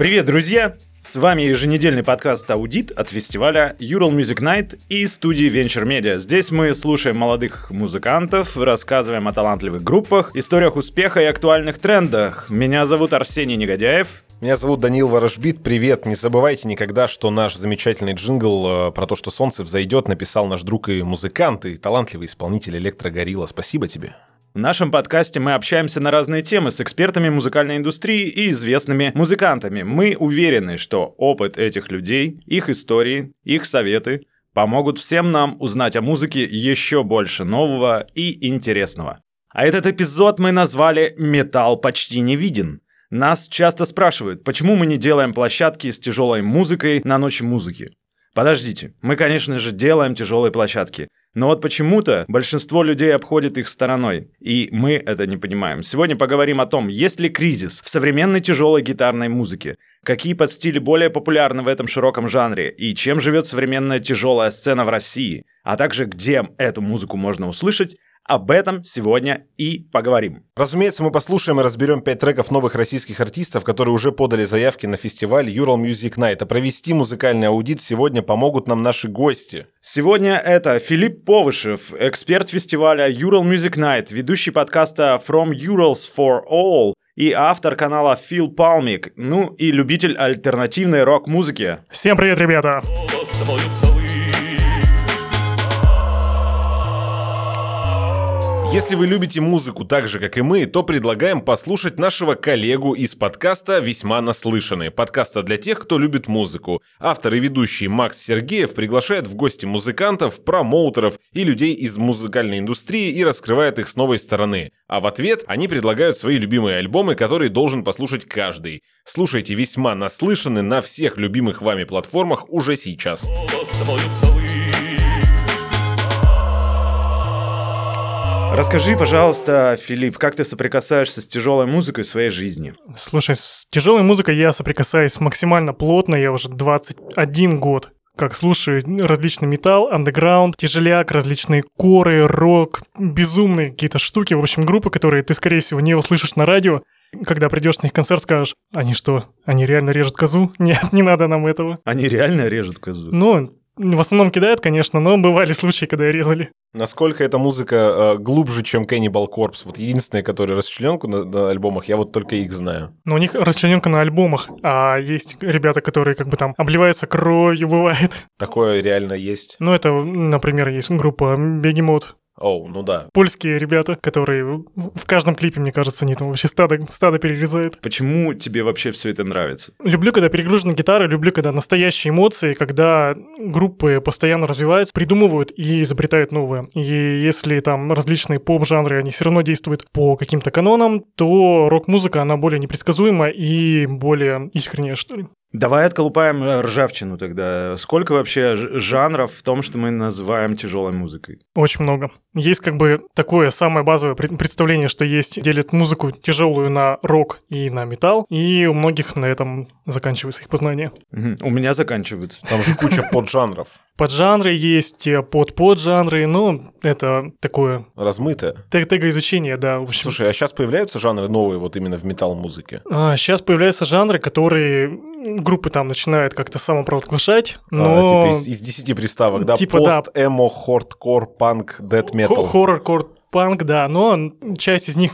Привет, друзья! С вами еженедельный подкаст «Аудит» от фестиваля Ural Music Night и студии Venture Media. Здесь мы слушаем молодых музыкантов, рассказываем о талантливых группах, историях успеха и актуальных трендах. Меня зовут Арсений Негодяев. Меня зовут Данил Ворожбит. Привет. Не забывайте никогда, что наш замечательный джингл э, про то, что солнце взойдет, написал наш друг и музыкант, и талантливый исполнитель Электрогорилла. Спасибо тебе. В нашем подкасте мы общаемся на разные темы с экспертами музыкальной индустрии и известными музыкантами. Мы уверены, что опыт этих людей, их истории, их советы помогут всем нам узнать о музыке еще больше нового и интересного. А этот эпизод мы назвали «Металл почти не виден». Нас часто спрашивают, почему мы не делаем площадки с тяжелой музыкой на ночь музыки. Подождите, мы, конечно же, делаем тяжелые площадки, но вот почему-то большинство людей обходит их стороной, и мы это не понимаем. Сегодня поговорим о том, есть ли кризис в современной тяжелой гитарной музыке, какие подстили более популярны в этом широком жанре, и чем живет современная тяжелая сцена в России, а также где эту музыку можно услышать, об этом сегодня и поговорим. Разумеется, мы послушаем и разберем пять треков новых российских артистов, которые уже подали заявки на фестиваль Ural Music Night. А провести музыкальный аудит сегодня помогут нам наши гости. Сегодня это Филипп Повышев, эксперт фестиваля Ural Music Night, ведущий подкаста From Urals for All, и автор канала Фил Палмик, ну и любитель альтернативной рок-музыки. Всем привет, ребята! Если вы любите музыку так же, как и мы, то предлагаем послушать нашего коллегу из подкаста «Весьма наслышанные». Подкаста для тех, кто любит музыку. Автор и ведущий Макс Сергеев приглашает в гости музыкантов, промоутеров и людей из музыкальной индустрии и раскрывает их с новой стороны. А в ответ они предлагают свои любимые альбомы, которые должен послушать каждый. Слушайте «Весьма наслышаны» на всех любимых вами платформах уже сейчас. Расскажи, пожалуйста, Филипп, как ты соприкасаешься с тяжелой музыкой в своей жизни? Слушай, с тяжелой музыкой я соприкасаюсь максимально плотно, я уже 21 год как слушаю различный металл, андеграунд, тяжеляк, различные коры, рок, безумные какие-то штуки, в общем, группы, которые ты, скорее всего, не услышишь на радио, когда придешь на их концерт, скажешь, они что, они реально режут козу? Нет, не надо нам этого. Они реально режут козу? Ну, в основном кидают, конечно, но бывали случаи, когда резали. Насколько эта музыка э, глубже, чем Cannibal Corpse? Вот единственная, которая расчлененку на, на альбомах, я вот только их знаю. Но у них расчлененка на альбомах, а есть ребята, которые как бы там обливаются кровью, бывает. Такое реально есть. Ну, это, например, есть группа Begemoth. Оу, oh, ну да. Польские ребята, которые в каждом клипе, мне кажется, они там вообще стадо, стадо перерезают. Почему тебе вообще все это нравится? Люблю, когда перегружена гитара, люблю, когда настоящие эмоции, когда группы постоянно развиваются, придумывают и изобретают новое. И если там различные поп-жанры, они все равно действуют по каким-то канонам, то рок-музыка, она более непредсказуема и более искренняя, что ли. Давай отколупаем э, ржавчину тогда. Сколько вообще жанров в том, что мы называем тяжелой музыкой? Очень много. Есть как бы такое самое базовое представление, что есть, делят музыку тяжелую на рок и на металл, и у многих на этом заканчивается их познание. Угу. У меня заканчивается. Там же куча поджанров. Поджанры есть, э, под-поджанры, но это такое... Размытое. Тег-изучение, да. Слушай, а сейчас появляются жанры новые вот именно в металл-музыке? А, сейчас появляются жанры, которые группы там начинают как-то самопровозглашать, а, но... А, типа из, из 10 приставок, да? Типа, Пост, да. эмо, хордкор, панк, дэт метал. Хоррор, панк, да, но часть из них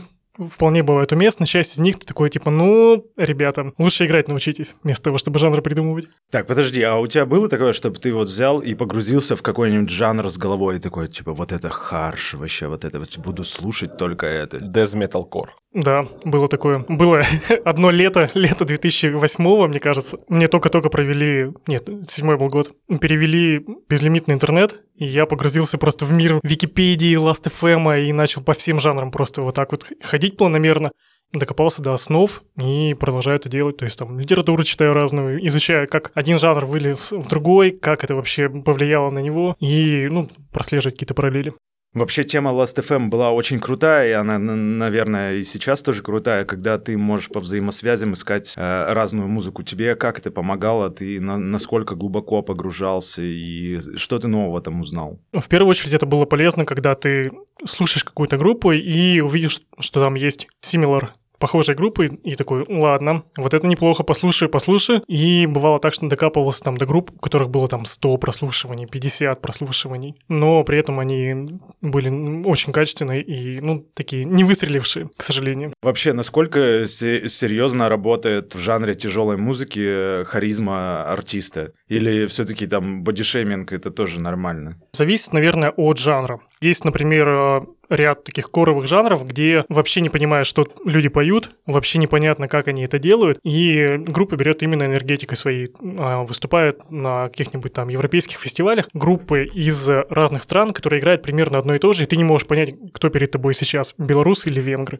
вполне бывает уместно. Часть из них ты такой, типа, ну, ребята, лучше играть научитесь, вместо того, чтобы жанры придумывать. Так, подожди, а у тебя было такое, чтобы ты вот взял и погрузился в какой-нибудь жанр с головой и такой, типа, вот это харш вообще, вот это вот буду слушать только это. Death Metalcore. Да, было такое. Было одно лето, лето 2008 мне кажется. Мне только-только провели... Нет, седьмой был год. Перевели безлимитный интернет, и я погрузился просто в мир Википедии, Last.fm и начал по всем жанрам просто вот так вот ходить планомерно докопался до основ и продолжаю это делать. То есть там литературу читаю разную, изучаю, как один жанр вылез в другой, как это вообще повлияло на него, и, ну, прослеживать какие-то параллели. Вообще тема Last.fm была очень крутая, и она, наверное, и сейчас тоже крутая, когда ты можешь по взаимосвязям искать э, разную музыку. Тебе как это помогало? Ты на, насколько глубоко погружался и что ты нового там узнал? В первую очередь это было полезно, когда ты слушаешь какую-то группу и увидишь, что там есть similar похожие группы, и такой, ладно, вот это неплохо, послушаю, послушаю. И бывало так, что докапывался там до групп, у которых было там 100 прослушиваний, 50 прослушиваний, но при этом они были очень качественные и, ну, такие не выстрелившие, к сожалению. Вообще, насколько серьезно работает в жанре тяжелой музыки харизма артиста? Или все-таки там бодишейминг это тоже нормально? Зависит, наверное, от жанра. Есть, например, ряд таких коровых жанров, где вообще не понимаешь, что люди поют, вообще непонятно, как они это делают, и группа берет именно энергетикой своей, а, выступает на каких-нибудь там европейских фестивалях, группы из разных стран, которые играют примерно одно и то же, и ты не можешь понять, кто перед тобой сейчас, белорус или венгры.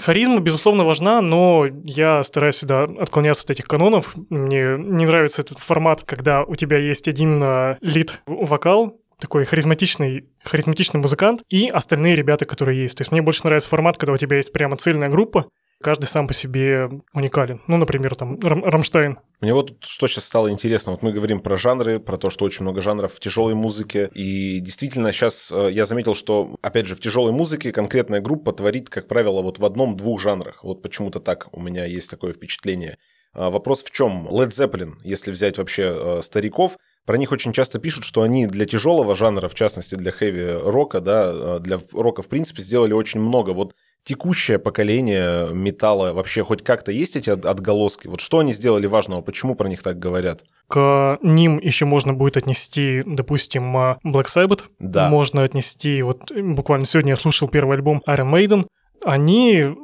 Харизма, безусловно, важна, но я стараюсь всегда отклоняться от этих канонов. Мне не нравится этот формат, когда у тебя есть один э, лид-вокал, такой харизматичный, харизматичный музыкант и остальные ребята, которые есть. То есть мне больше нравится формат, когда у тебя есть прямо цельная группа, каждый сам по себе уникален. Ну, например, там Рам- Рамштайн. Мне вот что сейчас стало интересно. Вот мы говорим про жанры, про то, что очень много жанров в тяжелой музыке. И действительно сейчас э, я заметил, что, опять же, в тяжелой музыке конкретная группа творит, как правило, вот в одном-двух жанрах. Вот почему-то так у меня есть такое впечатление. А вопрос в чем? Led Zeppelin, если взять вообще э, стариков, про них очень часто пишут, что они для тяжелого жанра, в частности для хэви-рока, да, э, для рока в принципе сделали очень много. Вот текущее поколение металла вообще хоть как-то есть эти отголоски? Вот что они сделали важного? Почему про них так говорят? К ним еще можно будет отнести, допустим, Black Sabbath. Да. Можно отнести, вот буквально сегодня я слушал первый альбом Iron Maiden. Они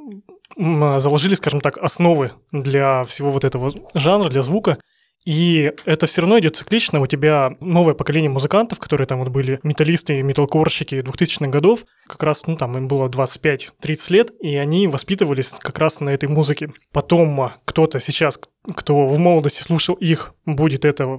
заложили, скажем так, основы для всего вот этого жанра, для звука. И это все равно идет циклично. У тебя новое поколение музыкантов, которые там вот были металлисты и металкорщики 2000-х годов, как раз, ну, там им было 25-30 лет, и они воспитывались как раз на этой музыке. Потом а, кто-то сейчас, кто в молодости слушал их, будет это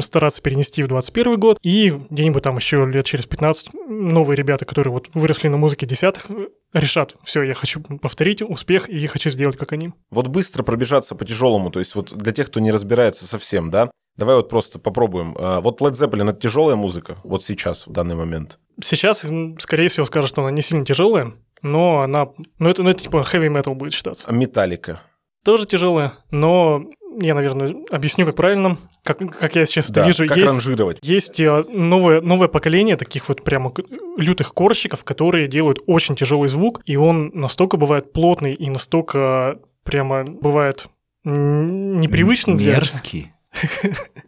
стараться перенести в 21 год, и где-нибудь там еще лет через 15 новые ребята, которые вот выросли на музыке десятых, решат, все, я хочу повторить успех и хочу сделать как они. Вот быстро пробежаться по тяжелому, то есть вот для тех, кто не разбирается совсем, да, Давай вот просто попробуем. А, вот Led Zeppelin — это тяжелая музыка вот сейчас, в данный момент? Сейчас, скорее всего, скажут, что она не сильно тяжелая, но она... Ну, это, ну, это типа heavy metal будет считаться. А Металлика? Тоже тяжелая, но я, наверное, объясню, как правильно, как, как я сейчас да, это вижу. Как есть, ранжировать? Есть э, новое, новое поколение таких вот прямо лютых корщиков, которые делают очень тяжелый звук, и он настолько бывает плотный и настолько прямо бывает непривычный для... Мерзкий.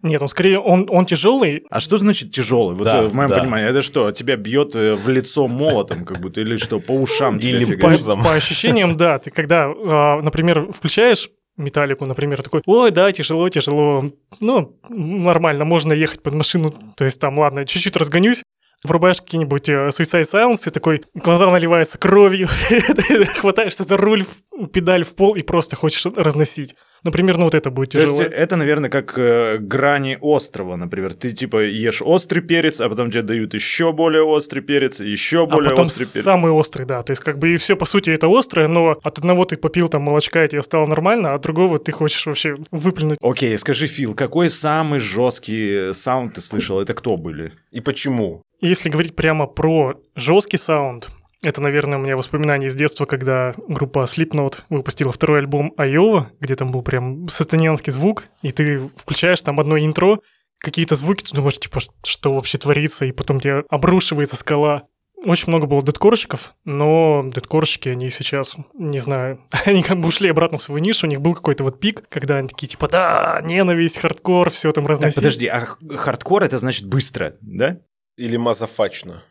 Нет, он скорее, он, он тяжелый. А что значит тяжелый? Вот да, э, в моем да. понимании, это что, тебя бьет э, в лицо молотом, как будто, или что, по ушам Или по, по ощущениям, да. Ты когда, а, например, включаешь металлику, например, такой, ой, да, тяжело, тяжело, ну, нормально, можно ехать под машину, то есть там, ладно, чуть-чуть разгонюсь, врубаешь какие-нибудь э, Suicide Silence, и такой, глаза наливаются кровью, хватаешься за руль, педаль в пол и просто хочешь разносить. Например, ну вот это будет тяжело. То есть это, наверное, как э, грани острова, например. Ты типа ешь острый перец, а потом тебе дают еще более острый перец, еще а более а потом острый перец. самый острый, да. То есть как бы и все по сути это острое, но от одного ты попил там молочка и тебе стало нормально, а от другого ты хочешь вообще выплюнуть. Окей, скажи, Фил, какой самый жесткий sound ты слышал? Это кто были? И почему? Если говорить прямо про жесткий sound, это, наверное, у меня воспоминания из детства, когда группа Slipknot выпустила второй альбом Айова, где там был прям сатанянский звук, и ты включаешь там одно интро, какие-то звуки, ты думаешь, типа, что вообще творится, и потом тебе обрушивается скала. Очень много было deathкорщиков, но deathкорщики, они сейчас, не знаю, они как бы ушли обратно в свою нишу, у них был какой-то вот пик, когда они такие, типа, да, ненависть, хардкор, все там разносить. Так, подожди, а хардкор это значит быстро, да? Или мазафачно.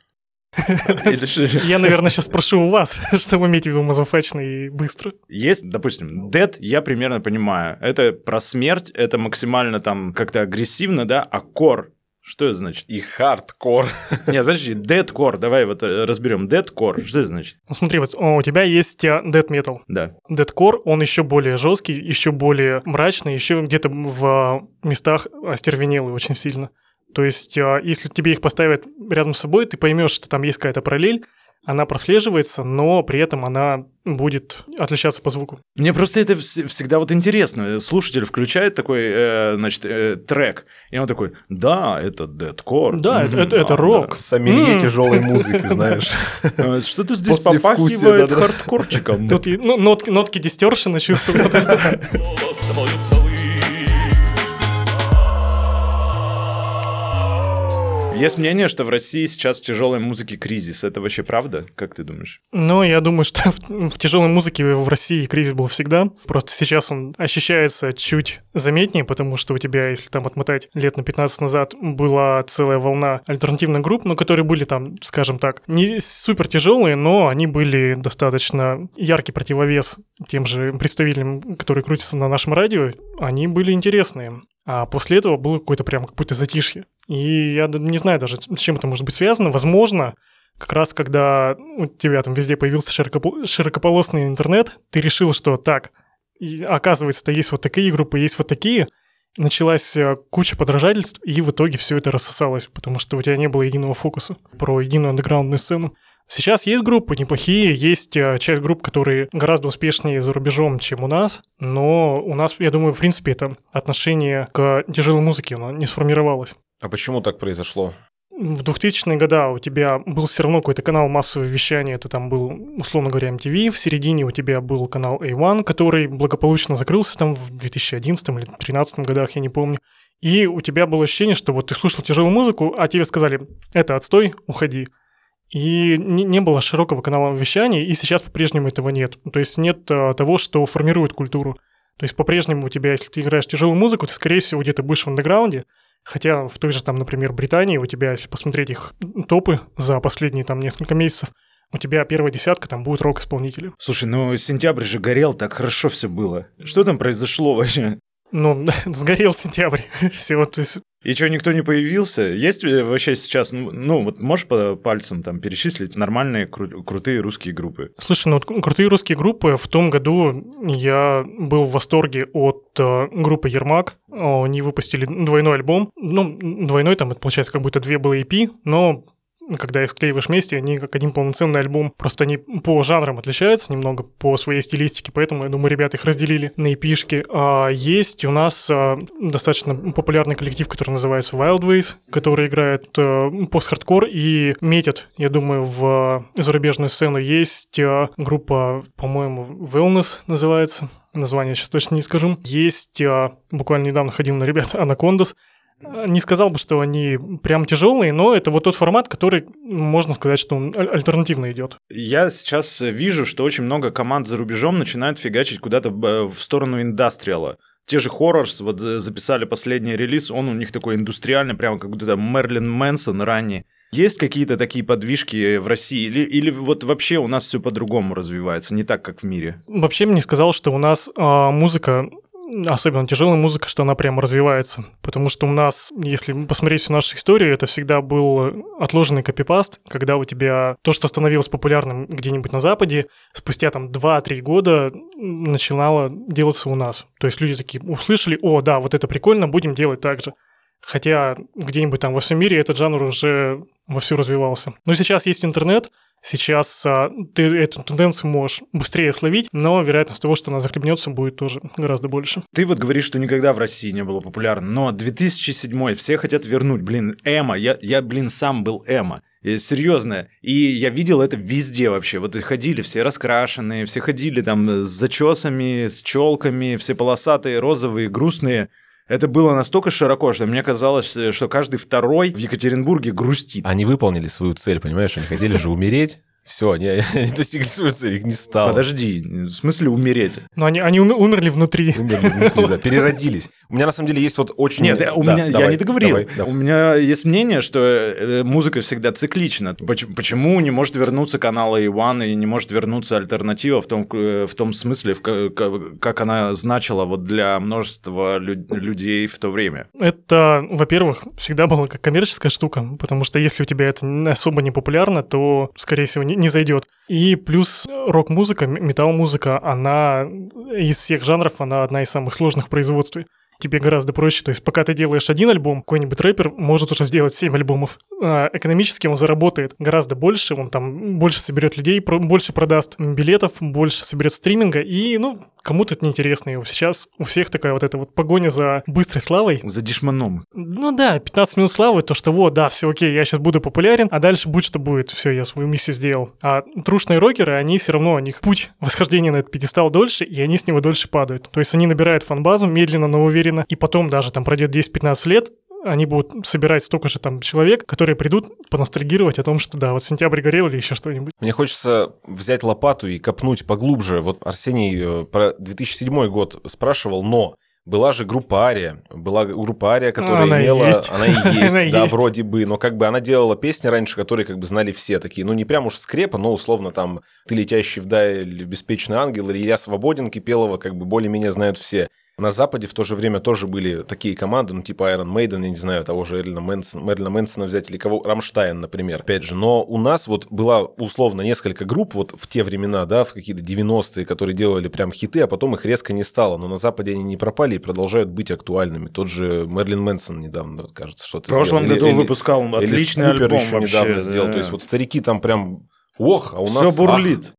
Я, наверное, сейчас спрошу у вас, что вы имеете в виду мазафачно и быстро. Есть, допустим, death, я примерно понимаю. Это про смерть, это максимально там как-то агрессивно, да, а core что это значит? И хардкор. Нет, подожди, deathcore, давай вот э, разберем. Deathcore, что это значит? Ну смотри, вот у тебя есть э, death metal. Да. Deathcore, он еще более жесткий, еще более мрачный, еще где-то в местах остервенелый очень сильно. То есть, а, если тебе их поставят рядом с собой, ты поймешь, что там есть какая-то параллель. она прослеживается, но при этом она будет отличаться по звуку. Мне просто это вс- всегда вот интересно. Слушатель включает такой, э, значит, э, трек, и он такой, да, это дедкор. Да, это, это, это да, рок. Сомелье М. тяжелой музыки, знаешь. да. Что-то здесь попахивает хардкорчиком. Тут ну, нотки, дистершена чувствую. Есть мнение, что в России сейчас в тяжелой музыке кризис. Это вообще правда? Как ты думаешь? Но я думаю, что в, в тяжелой музыке в России кризис был всегда. Просто сейчас он ощущается чуть заметнее, потому что у тебя, если там отмотать лет на 15 назад, была целая волна альтернативных групп, но которые были там, скажем так, не супер тяжелые, но они были достаточно яркий противовес тем же представителям, которые крутятся на нашем радио. Они были интересные. А после этого было какое-то прям какое-то затишье. И я не знаю даже, с чем это может быть связано. Возможно, как раз когда у тебя там везде появился широкопо- широкополосный интернет, ты решил, что так, оказывается, есть вот такие группы, есть вот такие, началась э, куча подражательств, и в итоге все это рассосалось, потому что у тебя не было единого фокуса про единую андеграундную сцену. Сейчас есть группы неплохие, есть э, часть групп, которые гораздо успешнее за рубежом, чем у нас, но у нас, я думаю, в принципе, это отношение к тяжелой музыке, оно не сформировалось. А почему так произошло? В 2000-е годы у тебя был все равно какой-то канал массового вещания, это там был, условно говоря, MTV, в середине у тебя был канал A1, который благополучно закрылся там в 2011 или 2013 годах, я не помню. И у тебя было ощущение, что вот ты слушал тяжелую музыку, а тебе сказали, это отстой, уходи. И не, было широкого канала вещания, и сейчас по-прежнему этого нет. То есть нет а, того, что формирует культуру. То есть по-прежнему у тебя, если ты играешь тяжелую музыку, ты, скорее всего, где-то будешь в андеграунде, Хотя в той же, там, например, Британии у тебя, если посмотреть их топы за последние там несколько месяцев, у тебя первая десятка, там будет рок-исполнители. Слушай, ну сентябрь же горел, так хорошо все было. Что там произошло вообще? Ну, сгорел сентябрь. Все, то есть И что, никто не появился? Есть ли вообще сейчас, ну, ну, вот можешь по пальцам там перечислить нормальные кру- крутые русские группы? Слушай, ну вот крутые русские группы. В том году я был в восторге от э, группы Ермак. Они выпустили двойной альбом. Ну, двойной там, это получается как будто две было EP, но когда их склеиваешь вместе, они как один полноценный альбом. Просто они по жанрам отличаются немного, по своей стилистике, поэтому, я думаю, ребята их разделили на эпишки. А есть у нас а, достаточно популярный коллектив, который называется Wildways, который играет а, пост-хардкор и метит, я думаю, в зарубежную сцену. Есть а, группа, по-моему, Wellness называется. Название сейчас точно не скажу. Есть, а, буквально недавно ходил на ребят, Anacondas, не сказал бы, что они прям тяжелые, но это вот тот формат, который, можно сказать, что он аль- альтернативно идет. Я сейчас вижу, что очень много команд за рубежом начинают фигачить куда-то э, в сторону индастриала. Те же Horrors вот э, записали последний релиз, он у них такой индустриальный, прямо как будто Мерлин Мэнсон ранний. Есть какие-то такие подвижки в России? Или, или вот вообще у нас все по-другому развивается, не так, как в мире? Вообще мне сказал, что у нас а, музыка особенно тяжелая музыка, что она прямо развивается. Потому что у нас, если посмотреть всю нашу историю, это всегда был отложенный копипаст, когда у тебя то, что становилось популярным где-нибудь на Западе, спустя там 2-3 года начинало делаться у нас. То есть люди такие услышали, о, да, вот это прикольно, будем делать так же. Хотя где-нибудь там во всем мире этот жанр уже вовсю развивался. Но сейчас есть интернет, Сейчас а, ты эту тенденцию можешь быстрее словить, но вероятность того, что она захлебнется, будет тоже гораздо больше. Ты вот говоришь, что никогда в России не было популярно, но 2007 все хотят вернуть, блин, Эма, я, я блин, сам был Эма. Серьезно. И я видел это везде вообще. Вот ходили все раскрашенные, все ходили там с зачесами, с челками, все полосатые, розовые, грустные. Это было настолько широко, что мне казалось, что каждый второй в Екатеринбурге грустит. Они выполнили свою цель, понимаешь? Они хотели же умереть. Все, они, они достигли свою цель, их не стало. Подожди, в смысле умереть? Но они, они умерли внутри. Умерли внутри, да, переродились. У меня на самом деле есть вот очень... Нет, у Да, меня, я не договорил. У меня есть мнение, что э, музыка всегда циклична. Поч- Почему не может вернуться канал A1 и не может вернуться альтернатива в том, э, в том смысле, в ка- ка- как она значила вот для множества лю- людей в то время? Это, во-первых, всегда была как коммерческая штука, потому что если у тебя это особо не популярно, то, скорее всего, не, не зайдет. И плюс рок-музыка, м- метал-музыка, она из всех жанров, она одна из самых сложных в производстве. тебе гораздо проще. То есть пока ты делаешь один альбом, какой-нибудь рэпер может уже сделать 7 альбомов. А экономически он заработает гораздо больше, он там больше соберет людей, больше продаст билетов, больше соберет стриминга, и, ну, кому-то это неинтересно. И сейчас у всех такая вот эта вот погоня за быстрой славой. За дешманом. Ну да, 15 минут славы, то, что вот, да, все окей, я сейчас буду популярен, а дальше будет, что будет. Все, я свою миссию сделал. А трушные рокеры, они все равно, у них путь восхождения на этот пьедестал дольше, и они с него дольше падают. То есть они набирают фан-базу медленно, но уверенно, и потом даже там пройдет 10-15 лет, они будут собирать столько же там человек, которые придут поностальгировать о том, что да, вот сентябрь горел или еще что-нибудь. Мне хочется взять лопату и копнуть поглубже. Вот Арсений э, про 2007 год спрашивал, но была же группа Ария, была группа Ария, которая она имела, и есть. она и есть, Она да, есть. вроде бы, но как бы она делала песни раньше, которые как бы знали все такие, ну не прям уж скрепа, но условно там ты летящий вдаль беспечный ангел или я свободен Кипелова, как бы более-менее знают все. На Западе в то же время тоже были такие команды, ну, типа Iron Maiden, я не знаю, того же Мэрлина Мэнсона, Мэрилина Мэнсона взять, или кого, Рамштайн, например, опять же. Но у нас вот была условно несколько групп вот в те времена, да, в какие-то 90-е, которые делали прям хиты, а потом их резко не стало. Но на Западе они не пропали и продолжают быть актуальными. Тот же Мерлин Мэнсон недавно, кажется, что-то В прошлом сделал. году Или- выпускал или отличный супер альбом еще вообще. недавно сделал. да. То есть вот старики там прям... Ох, а у нас... Все ах, бурлит.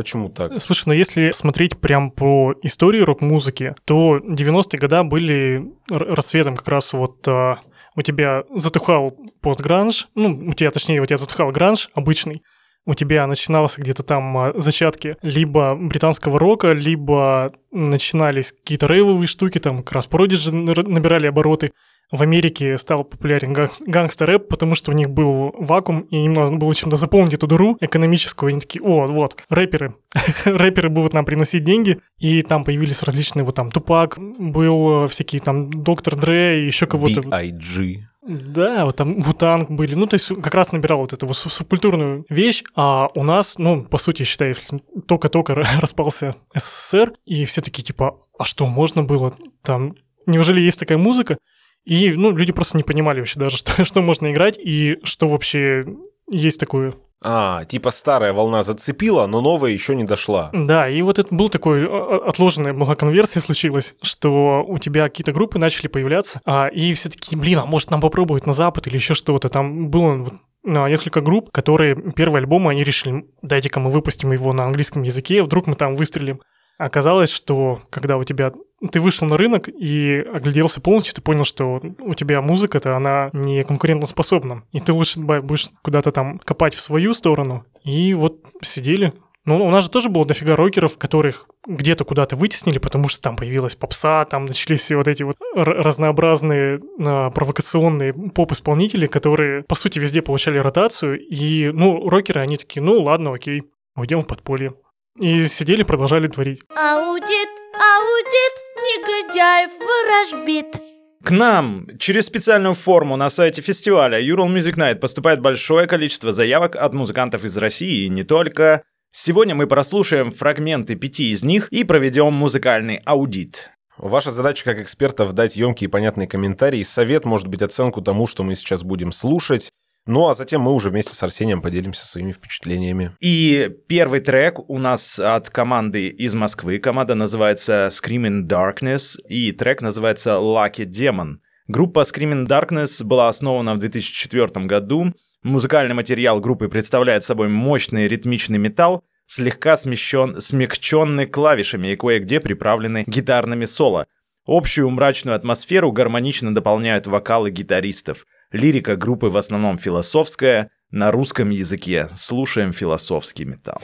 Почему так? Слушай, ну если смотреть прям по истории рок-музыки, то 90-е годы были р- расцветом как раз вот а, у тебя затухал постгранж, ну, у тебя, точнее, у тебя затухал гранж обычный, у тебя начинался где-то там а, зачатки либо британского рока, либо начинались какие-то рейвовые штуки, там как раз Prodigy набирали обороты. В Америке стал популярен гангс- гангстер-рэп, потому что у них был вакуум, и им нужно было чем-то заполнить эту дыру экономическую. И они такие, о, вот, рэперы. рэперы будут нам приносить деньги. И там появились различные, вот там, Тупак, был всякие там Доктор Дре, и еще кого-то. B.I.G. Да, вот там Вутанг были. Ну, то есть как раз набирал вот эту субкультурную вещь. А у нас, ну, по сути, считай, если только-только распался СССР, и все такие типа, а что, можно было там... Неужели есть такая музыка? И, ну, люди просто не понимали вообще даже, что, что можно играть и что вообще есть такое. А, типа старая волна зацепила, но новая еще не дошла. Да, и вот это был такой а, а, отложенная была конверсия случилась, что у тебя какие-то группы начали появляться, а, и все таки блин, а может нам попробовать на Запад или еще что-то. Там было вот, ну, несколько групп, которые первый альбом, они решили, дайте-ка мы выпустим его на английском языке, вдруг мы там выстрелим. Оказалось, что когда у тебя ты вышел на рынок и огляделся полностью, ты понял, что у тебя музыка-то, она не конкурентоспособна. И ты лучше будешь куда-то там копать в свою сторону. И вот сидели. Ну, у нас же тоже было дофига рокеров, которых где-то куда-то вытеснили, потому что там появилась попса, там начались все вот эти вот разнообразные а, провокационные поп-исполнители, которые, по сути, везде получали ротацию. И, ну, рокеры, они такие, ну, ладно, окей, уйдем в подполье. И сидели, продолжали творить. Аудит, аудит, негодяев ворожбит. К нам через специальную форму на сайте фестиваля Ural Music Night поступает большое количество заявок от музыкантов из России и не только. Сегодня мы прослушаем фрагменты пяти из них и проведем музыкальный аудит. Ваша задача как экспертов дать емкие и понятные комментарии, совет, может быть, оценку тому, что мы сейчас будем слушать. Ну, а затем мы уже вместе с Арсением поделимся своими впечатлениями. И первый трек у нас от команды из Москвы. Команда называется Screaming Darkness, и трек называется Lucky Demon. Группа Screaming Darkness была основана в 2004 году. Музыкальный материал группы представляет собой мощный ритмичный металл, слегка смещен, смягченный клавишами и кое-где приправленный гитарными соло. Общую мрачную атмосферу гармонично дополняют вокалы гитаристов. Лирика группы в основном философская, на русском языке. Слушаем философский металл.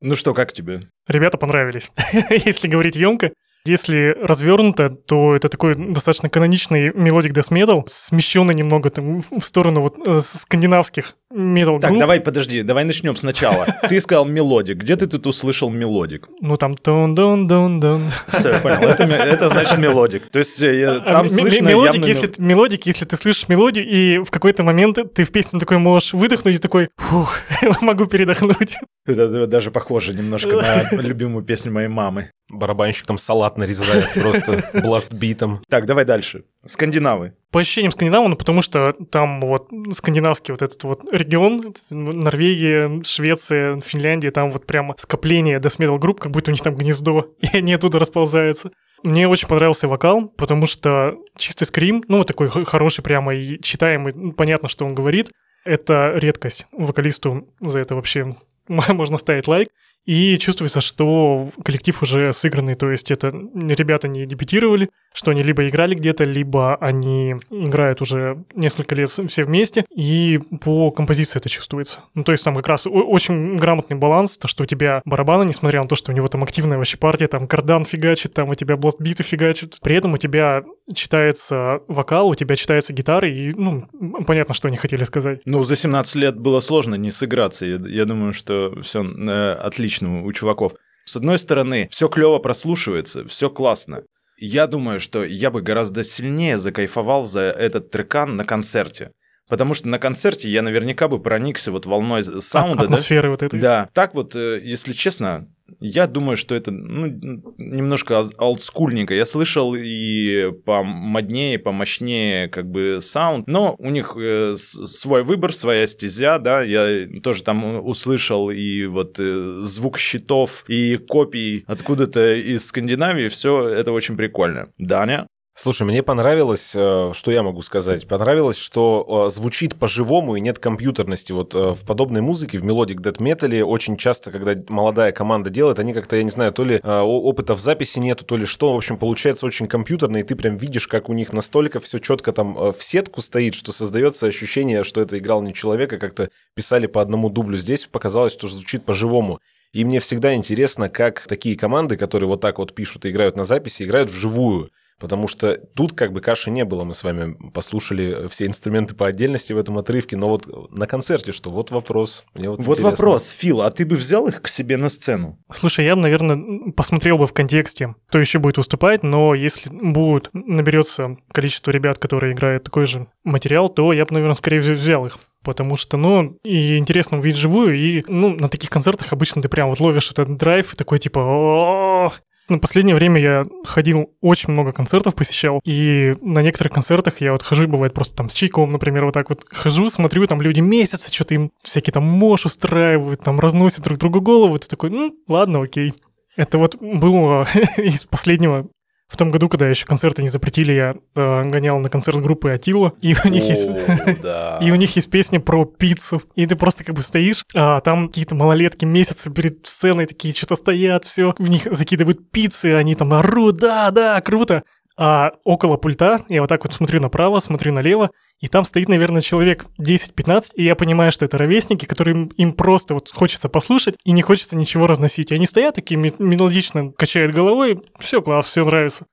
Ну что, как тебе? Ребята понравились, если говорить емко. Если развернуто, то это такой достаточно каноничный melodic death metal, смещенный немного там в сторону вот э, скандинавских метал Так, давай, подожди, давай начнем сначала. Ты сказал melodic. Где ты тут услышал melodic? Ну там дон дон дон дон Все, я понял. Это, это значит melodic. То есть э, там слышно melodic, явно если, melodic, если ты слышишь мелодию, и в какой-то момент ты в песне такой можешь выдохнуть и такой, фух, могу передохнуть. Это даже похоже немножко на любимую песню моей мамы. Барабанщик там салат нарезает просто бластбитом. Так, давай дальше. Скандинавы. По ощущениям Скандинава, ну потому что там вот скандинавский вот этот вот регион, Норвегия, Швеция, Финляндия, там вот прямо скопление death metal групп, как будто у них там гнездо, и они оттуда расползаются. Мне очень понравился вокал, потому что чистый скрим, ну, вот такой хороший прямо и читаемый, ну, понятно, что он говорит. Это редкость. Вокалисту за это вообще можно ставить лайк. И чувствуется, что коллектив уже сыгранный, то есть это ребята не дебютировали, что они либо играли где-то, либо они играют уже несколько лет все вместе, и по композиции это чувствуется. Ну, то есть там как раз очень грамотный баланс, то, что у тебя барабаны, несмотря на то, что у него там активная вообще партия, там кардан фигачит, там у тебя бластбиты фигачат, при этом у тебя читается вокал, у тебя читается гитара, и, ну, понятно, что они хотели сказать. Ну, за 17 лет было сложно не сыграться. Я, я думаю, что все отлично у чуваков. С одной стороны, все клево прослушивается, все классно. Я думаю, что я бы гораздо сильнее закайфовал за этот трекан на концерте. Потому что на концерте я наверняка бы проникся вот волной саунда, да? Атмосферы вот этой. Да. Так вот, э, если честно, я думаю, что это ну, немножко ол- олдскульненько. Я слышал и помоднее, помощнее как бы sound, но у них э, свой выбор, своя стезя, да, я тоже там услышал и вот э, звук щитов, и копий откуда-то из Скандинавии, все это очень прикольно. Даня? Слушай, мне понравилось, э, что я могу сказать, понравилось, что э, звучит по-живому и нет компьютерности. Вот э, в подобной музыке, в melodic death метале очень часто, когда молодая команда делает, они как-то, я не знаю, то ли опыта в записи нету, то ли что, в общем, получается очень компьютерно, и ты прям видишь, как у них настолько все четко там в сетку стоит, что создается ощущение, что это играл не человек, а как-то писали по одному дублю. Здесь показалось, что звучит по-живому. И мне всегда интересно, как такие команды, которые вот так вот пишут и играют на записи, играют вживую. Потому что тут как бы каши не было. Мы с вами послушали все инструменты по отдельности в этом отрывке. Но вот на концерте что? Вот вопрос. Мне вот Вот интересно. вопрос, Фил, а ты бы взял их к себе на сцену? Слушай, я бы, наверное, посмотрел бы в контексте, кто еще будет выступать, но если будет, наберется количество ребят, которые играют такой же материал, то я бы, наверное, скорее взял их. Потому что, ну, и интересно увидеть живую, и, ну, на таких концертах обычно ты прям вот ловишь этот драйв и такой типа Ну, последнее время я ходил, очень много концертов посещал, и на некоторых концертах я вот хожу, бывает просто там с чайком, например, вот так вот хожу, смотрю, там люди месяцы что-то им всякие там мош устраивают, там разносят друг другу голову, ты такой, ну, ладно, окей. Это вот было из последнего в том году, когда еще концерты не запретили, я э, гонял на концерт группы Атила, и у них есть... И у них есть песня про пиццу. И ты просто как бы стоишь, а там какие-то малолетки месяцы перед сценой такие что-то стоят, все, в них закидывают пиццы, они там орут, да, да, круто. А около пульта я вот так вот смотрю направо, смотрю налево, и там стоит, наверное, человек 10-15, и я понимаю, что это ровесники, которым им просто вот хочется послушать и не хочется ничего разносить. И они стоят такие ме- мелодично, качают головой, все класс, все нравится.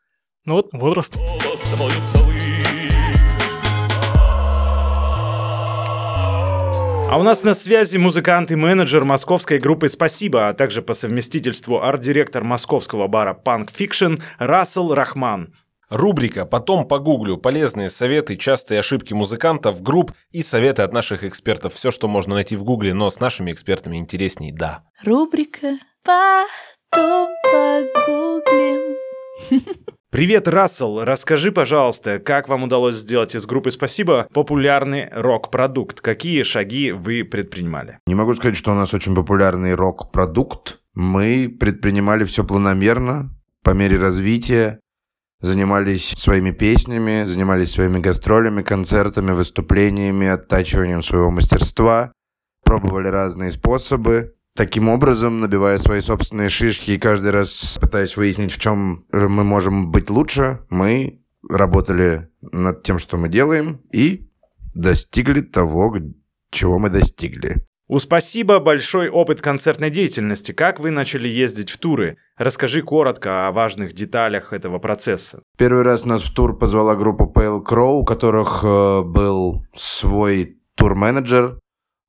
Ну вот, возраст. А у нас на связи музыкант и менеджер московской группы «Спасибо», а также по совместительству арт-директор московского бара Punk Fiction Рассел Рахман. Рубрика «Потом погуглю. Полезные советы, частые ошибки музыкантов, групп и советы от наших экспертов». Все, что можно найти в гугле, но с нашими экспертами интересней, да. Рубрика «Потом погуглим». Привет, Рассел! Расскажи, пожалуйста, как вам удалось сделать из группы «Спасибо» популярный рок-продукт? Какие шаги вы предпринимали? Не могу сказать, что у нас очень популярный рок-продукт. Мы предпринимали все планомерно, по мере развития, занимались своими песнями, занимались своими гастролями, концертами, выступлениями, оттачиванием своего мастерства, пробовали разные способы, таким образом набивая свои собственные шишки и каждый раз пытаясь выяснить, в чем мы можем быть лучше, мы работали над тем, что мы делаем, и достигли того, чего мы достигли. У «Спасибо» большой опыт концертной деятельности. Как вы начали ездить в туры? Расскажи коротко о важных деталях этого процесса. Первый раз нас в тур позвала группа Pale Crow, у которых э, был свой тур-менеджер.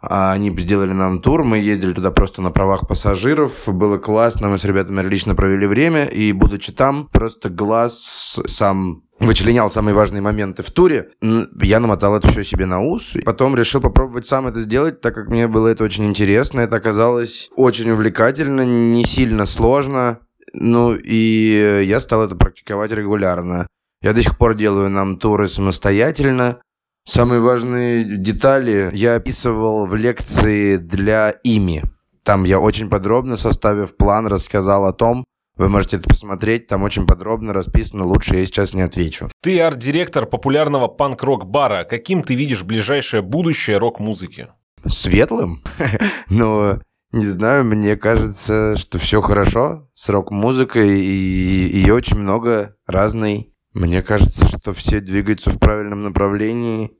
А Они сделали нам тур, мы ездили туда просто на правах пассажиров. Было классно, мы с ребятами отлично провели время. И будучи там, просто глаз сам вычленял самые важные моменты в туре. Я намотал это все себе на ус. И Потом решил попробовать сам это сделать, так как мне было это очень интересно. Это оказалось очень увлекательно, не сильно сложно. Ну и я стал это практиковать регулярно. Я до сих пор делаю нам туры самостоятельно. Самые важные детали я описывал в лекции для ими. Там я очень подробно, составив план, рассказал о том, вы можете это посмотреть, там очень подробно расписано, лучше я сейчас не отвечу. Ты арт-директор популярного панк-рок-бара. Каким ты видишь ближайшее будущее рок-музыки? Светлым? Но не знаю, мне кажется, что все хорошо с рок-музыкой, и ее очень много разной. Мне кажется, что все двигаются в правильном направлении,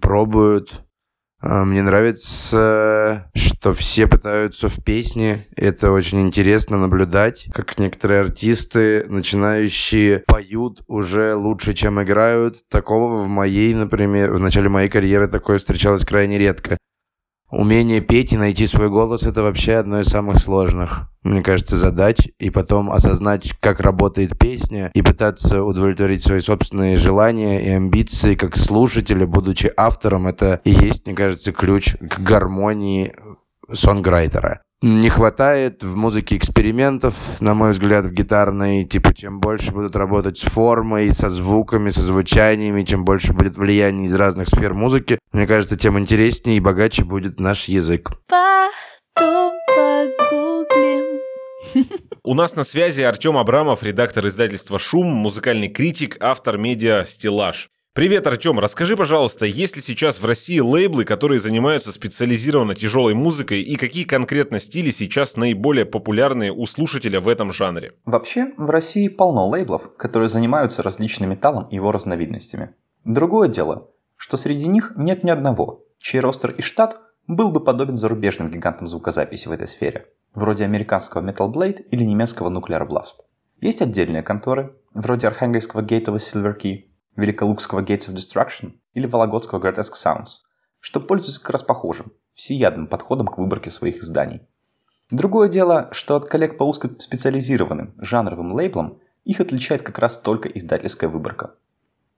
пробуют. А, Мне нравится, что все пытаются в песне. Это очень интересно наблюдать, как некоторые артисты, начинающие, поют уже лучше, чем играют. Такого в моей, например, в начале моей карьеры такое встречалось крайне редко. Умение петь и найти свой голос – это вообще одно из самых сложных, мне кажется, задач. И потом осознать, как работает песня, и пытаться удовлетворить свои собственные желания и амбиции как слушателя, будучи автором, это и есть, мне кажется, ключ к гармонии сонграйтера. Не хватает в музыке экспериментов, на мой взгляд, в гитарной. Типа, чем больше будут работать с формой, со звуками, со звучаниями, чем больше будет влияние из разных сфер музыки, мне кажется, тем интереснее и богаче будет наш язык. Потом погуглим. У нас на связи Артем Абрамов, редактор издательства «Шум», музыкальный критик, автор медиа «Стеллаж». Привет, Артем. Расскажи, пожалуйста, есть ли сейчас в России лейблы, которые занимаются специализированно тяжелой музыкой, и какие конкретно стили сейчас наиболее популярные у слушателя в этом жанре? Вообще, в России полно лейблов, которые занимаются различным металлом и его разновидностями. Другое дело, что среди них нет ни одного, чей ростер и штат был бы подобен зарубежным гигантам звукозаписи в этой сфере, вроде американского Metal Blade или немецкого Nuclear Blast. Есть отдельные конторы, вроде архангельского Gateway Silver Key, Великолукского Gates of Destruction или Вологодского Grotesque Sounds, что пользуются как раз похожим, всеядным подходом к выборке своих изданий. Другое дело, что от коллег по узкоспециализированным жанровым лейблам их отличает как раз только издательская выборка.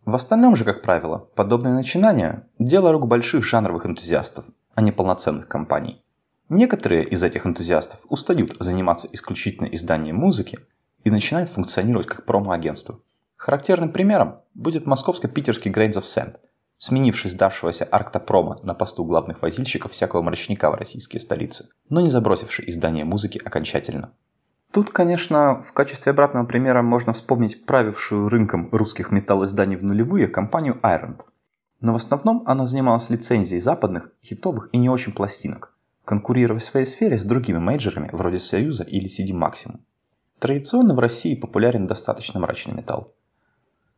В остальном же, как правило, подобные начинания – дело рук больших жанровых энтузиастов, а не полноценных компаний. Некоторые из этих энтузиастов устают заниматься исключительно изданием музыки и начинают функционировать как промо-агентство. Характерным примером будет московско-питерский Grains of Sand, сменивший сдавшегося Арктопрома на посту главных возильщиков всякого мрачника в российские столицы, но не забросивший издание музыки окончательно. Тут, конечно, в качестве обратного примера можно вспомнить правившую рынком русских металлоизданий в нулевые компанию Iron. Но в основном она занималась лицензией западных, хитовых и не очень пластинок, конкурируя в своей сфере с другими мейджорами вроде Союза или CD Maximum. Традиционно в России популярен достаточно мрачный металл.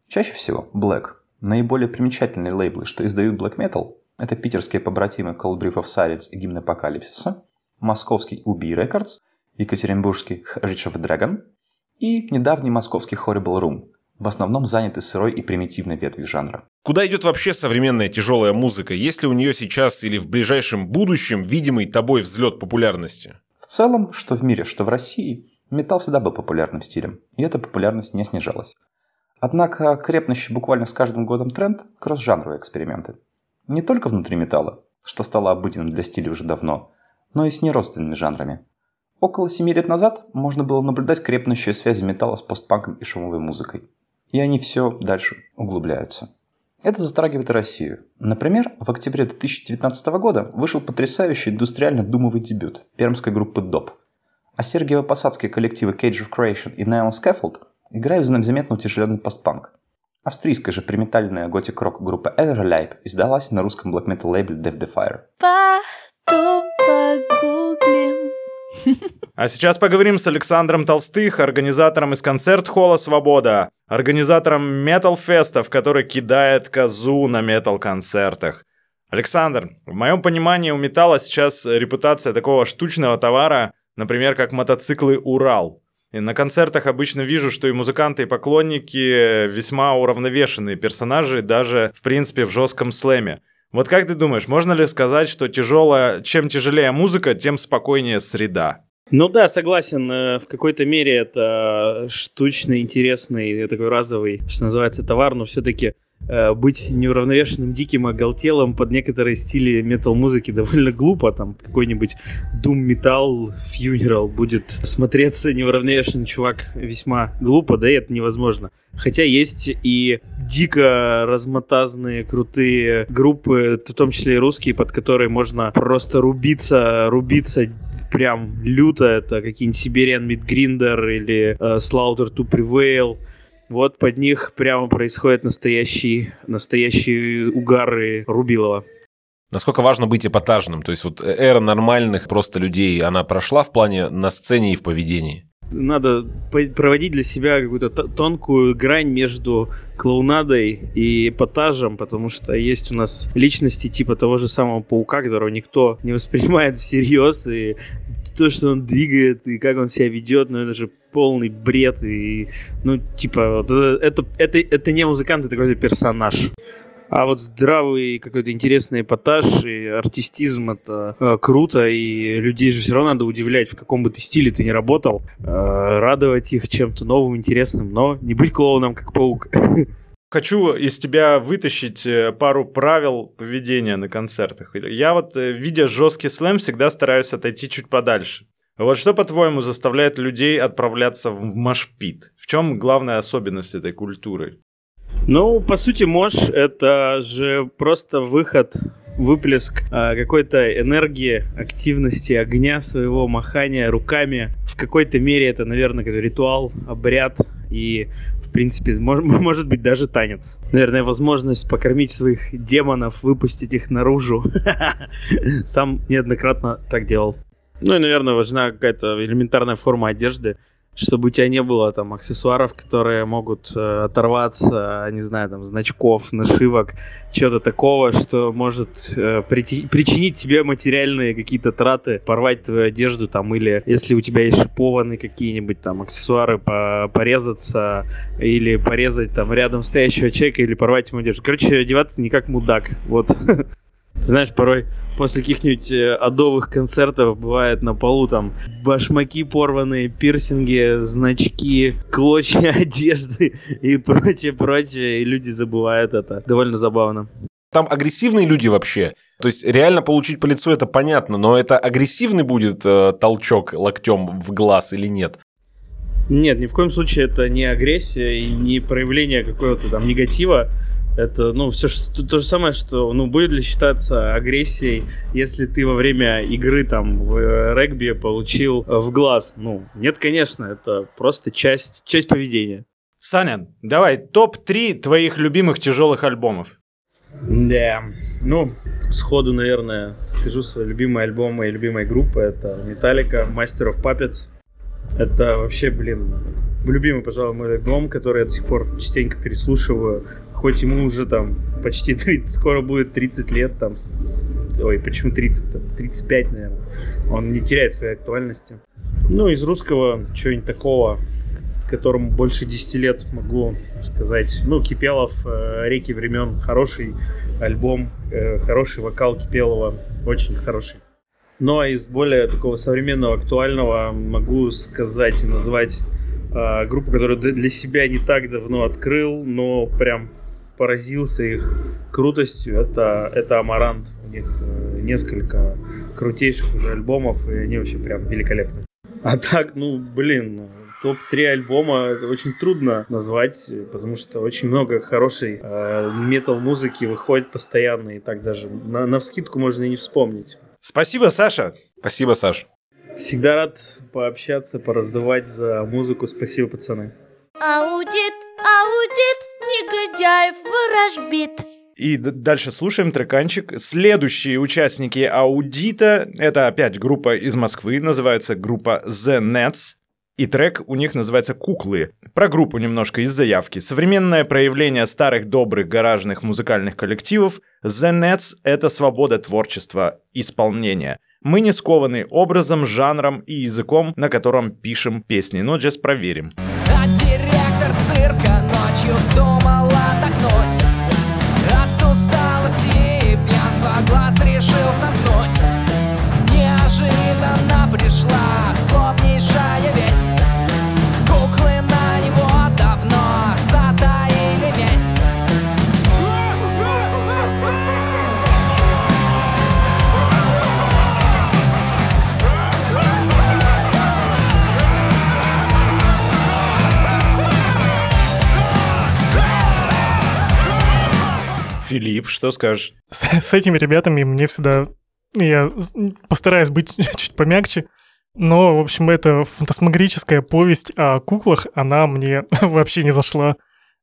Чаще всего Black. Наиболее примечательные лейблы, что издают Black Metal, это питерские побратимы Cold Brief of Silence и Гимн Апокалипсиса, московский UB Records, екатеринбургский Rich of Dragon и недавний московский Horrible Room, в основном заняты сырой и примитивной ветвью жанра. Куда идет вообще современная тяжелая музыка? Есть ли у нее сейчас или в ближайшем будущем видимый тобой взлет популярности? В целом, что в мире, что в России, металл всегда был популярным стилем, и эта популярность не снижалась. Однако крепнущий буквально с каждым годом тренд – кросс-жанровые эксперименты. Не только внутри металла, что стало обыденным для стиля уже давно, но и с неродственными жанрами. Около 7 лет назад можно было наблюдать крепнущие связи металла с постпанком и шумовой музыкой. И они все дальше углубляются. Это затрагивает и Россию. Например, в октябре 2019 года вышел потрясающий индустриально-думовый дебют пермской группы DOP. А Сергиево-Посадские коллективы Cage of Creation и Neon Scaffold играют заметно утяжеленный постпанк. Австрийская же примитальная готик-рок группа Everleib издалась на русском black metal лейбле Death the Fire. Потом погуглим. А сейчас поговорим с Александром Толстых, организатором из концерт-холла «Свобода», организатором метал-фестов, который кидает козу на метал-концертах. Александр, в моем понимании у металла сейчас репутация такого штучного товара, например, как мотоциклы «Урал». И на концертах обычно вижу, что и музыканты, и поклонники весьма уравновешенные персонажи, даже, в принципе, в жестком слэме. Вот как ты думаешь, можно ли сказать, что тяжелая, чем тяжелее музыка, тем спокойнее среда? Ну да, согласен, э, в какой-то мере это штучный, интересный, такой разовый, что называется, товар, но все-таки быть неуравновешенным, диким, оголтелым под некоторые стили метал-музыки довольно глупо. Там какой-нибудь Doom Metal Funeral будет смотреться неуравновешенный чувак весьма глупо, да и это невозможно. Хотя есть и дико размотазные, крутые группы, в том числе и русские, под которые можно просто рубиться, рубиться прям люто. Это какие-нибудь Siberian Midgrinder или э, Slaughter to Prevail. Вот под них прямо происходят настоящие, настоящие угары Рубилова. Насколько важно быть эпатажным? То есть вот эра нормальных просто людей, она прошла в плане на сцене и в поведении? Надо проводить для себя какую-то тонкую грань между клоунадой и эпатажем, потому что есть у нас личности типа того же самого паука, которого никто не воспринимает всерьез, и то, что он двигает, и как он себя ведет, ну это же полный бред, и, ну, типа, вот это, это, это, это не музыкант, это какой-то персонаж. А вот здравый какой-то интересный эпатаж и артистизм это э, круто, и людей же все равно надо удивлять, в каком бы ты стиле ты ни работал, э, радовать их чем-то новым, интересным, но не быть клоуном, как паук. Хочу из тебя вытащить э, пару правил поведения на концертах. Я вот, э, видя жесткий слэм, всегда стараюсь отойти чуть подальше. Вот что, по-твоему, заставляет людей отправляться в машпит? В чем главная особенность этой культуры? Ну, по сути, мож это же просто выход, выплеск э, какой-то энергии, активности, огня своего махания руками. В какой-то мере это, наверное, какой-то ритуал, обряд и, в принципе, мож, может быть даже танец. Наверное, возможность покормить своих демонов, выпустить их наружу. Сам неоднократно так делал. Ну и, наверное, важна какая-то элементарная форма одежды, чтобы у тебя не было там аксессуаров, которые могут э, оторваться, не знаю, там, значков, нашивок, чего-то такого, что может э, прити- причинить тебе материальные какие-то траты, порвать твою одежду там, или если у тебя есть шипованные какие-нибудь там аксессуары, по- порезаться, или порезать там рядом стоящего человека, или порвать ему одежду. Короче, одеваться не как мудак, вот. Ты знаешь, порой после каких-нибудь э, адовых концертов бывает на полу там башмаки порванные, пирсинги, значки, клочья одежды и прочее, прочее, и люди забывают это. Довольно забавно. Там агрессивные люди вообще. То есть реально получить по лицу это понятно, но это агрессивный будет э, толчок локтем в глаз или нет? Нет, ни в коем случае это не агрессия и не проявление какого-то там негатива. Это, ну, все что, то же самое, что, ну, будет ли считаться агрессией, если ты во время игры там в э, регби получил э, в глаз? Ну, нет, конечно, это просто часть, часть поведения. Саня, давай, топ-3 твоих любимых тяжелых альбомов. Да, ну, сходу, наверное, скажу свои любимые альбомы и любимые группы. Это Metallica, Master of Puppets. Это вообще, блин, любимый, пожалуй, мой альбом, который я до сих пор частенько переслушиваю. Хоть ему уже там почти 30, скоро будет 30 лет, там, ой, почему 30, там, 35, наверное. Он не теряет своей актуальности. Ну, из русского, чего-нибудь такого, которому больше 10 лет могу сказать. Ну, Кипелов, э, «Реки времен», хороший альбом, э, хороший вокал Кипелова, очень хороший. Но из более такого современного, актуального могу сказать и назвать э, группу, которую для себя не так давно открыл, но прям поразился их крутостью. Это, это Амарант. У них э, несколько крутейших уже альбомов, и они вообще прям великолепны. А так, ну, блин, топ-3 альбома это очень трудно назвать, потому что очень много хорошей э, метал-музыки выходит постоянно, и так даже на, на вскидку можно и не вспомнить. Спасибо, Саша. Спасибо, Саш. Всегда рад пообщаться, пораздавать за музыку. Спасибо, пацаны. Аудит, аудит, негодяев ворожбит. И д- дальше слушаем треканчик. Следующие участники аудита — это опять группа из Москвы, называется группа The Nets. И трек у них называется «Куклы». Про группу немножко из заявки. Современное проявление старых добрых гаражных музыкальных коллективов The Nets — это свобода творчества, исполнения. Мы не скованы образом, жанром и языком, на котором пишем песни. Но just проверим. А директор цирка ночью вздумал Филипп, что скажешь? С, с этими ребятами мне всегда... Я постараюсь быть чуть помягче. Но, в общем, эта фантасмагорическая повесть о куклах, она мне вообще не зашла.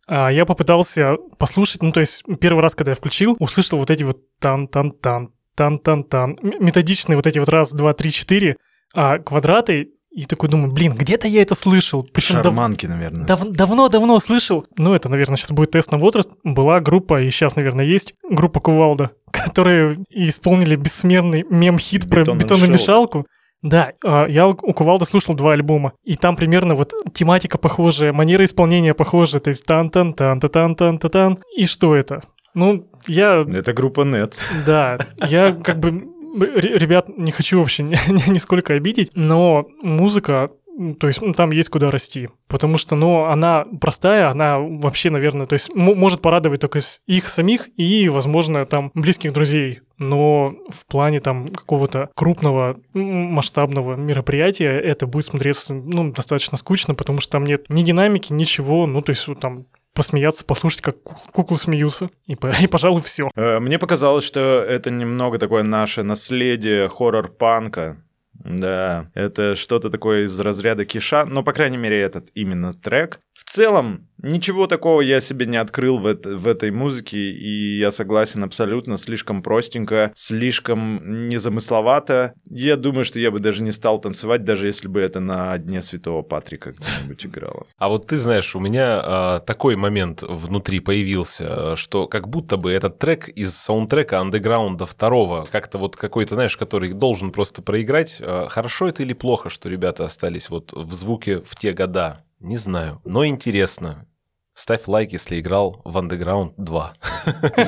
А я попытался послушать, ну, то есть первый раз, когда я включил, услышал вот эти вот тан-тан-тан, тан-тан-тан, методичные вот эти вот раз, два, три, четыре, а квадраты, и такой думаю, блин, где-то я это слышал. Причем дав- Шарманки, наверное. Дав- давно-давно слышал. Ну, это, наверное, сейчас будет тест на возраст. Была группа, и сейчас, наверное, есть группа Кувалда, которые исполнили бессмертный мем-хит про Бетонную бетономешалку. Да, а, я у Кувалда слушал два альбома, и там примерно вот тематика похожая, манера исполнения похожая, то есть тан-тан-тан-та-тан-тан-та-тан. И что это? Ну, я Это группа Nets. да, я как бы ребят не хочу вообще ни- ни- нисколько обидеть, но музыка, то есть ну, там есть куда расти, потому что, ну, она простая, она вообще, наверное, то есть может порадовать только их самих и, возможно, там близких друзей, но в плане там какого-то крупного масштабного мероприятия это будет смотреться, ну, достаточно скучно, потому что там нет ни динамики, ничего, ну, то есть там посмеяться, послушать, как ку- куклы смеются, и, и пожалуй, все. Э, Мне показалось, что это немного такое наше наследие хоррор-панка. Да, это что-то такое из разряда киша, но, по крайней мере, этот именно трек. В целом, ничего такого я себе не открыл в, эт- в этой музыке, и я согласен абсолютно, слишком простенько, слишком незамысловато. Я думаю, что я бы даже не стал танцевать, даже если бы это на Дне Святого Патрика где-нибудь играло. А вот ты знаешь, у меня а, такой момент внутри появился, что как будто бы этот трек из саундтрека андеграунда второго, как-то вот какой-то, знаешь, который должен просто проиграть. А, хорошо это или плохо, что ребята остались вот в звуке в те года? Не знаю, но интересно. Ставь лайк, если играл в Underground 2.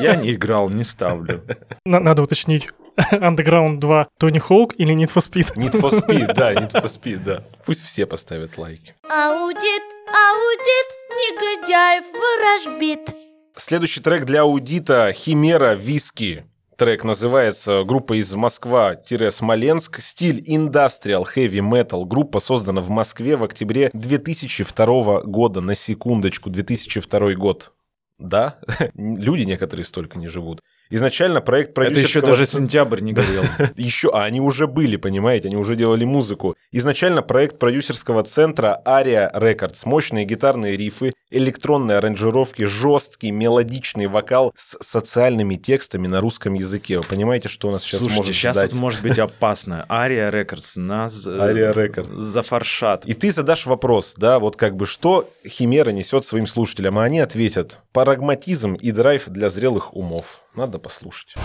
Я не играл, не ставлю. На- надо уточнить. Underground 2 Тони Хоук или Need for Speed? Need for Speed, да, Need for Speed, да. Пусть все поставят лайки. Аудит, аудит, негодяев ворожбит. Следующий трек для аудита «Химера Виски». Трек называется «Группа из Москва-Смоленск». Стиль индастриал heavy metal. Группа создана в Москве в октябре 2002 года. На секундочку, 2002 год. Да, люди некоторые столько не живут. Изначально проект Это еще даже сентябрь не горел. Еще, а они уже были, понимаете, они уже делали музыку. Изначально проект продюсерского центра Aria Records. Мощные гитарные рифы, электронные аранжировки, жесткий мелодичный вокал с социальными текстами на русском языке. Вы понимаете, что у нас сейчас Слушайте, может сейчас ждать? вот может быть опасно. Ария Рекордс нас э, Aria Records. зафаршат. И ты задашь вопрос, да, вот как бы, что Химера несет своим слушателям, а они ответят, прагматизм и драйв для зрелых умов. Надо послушать.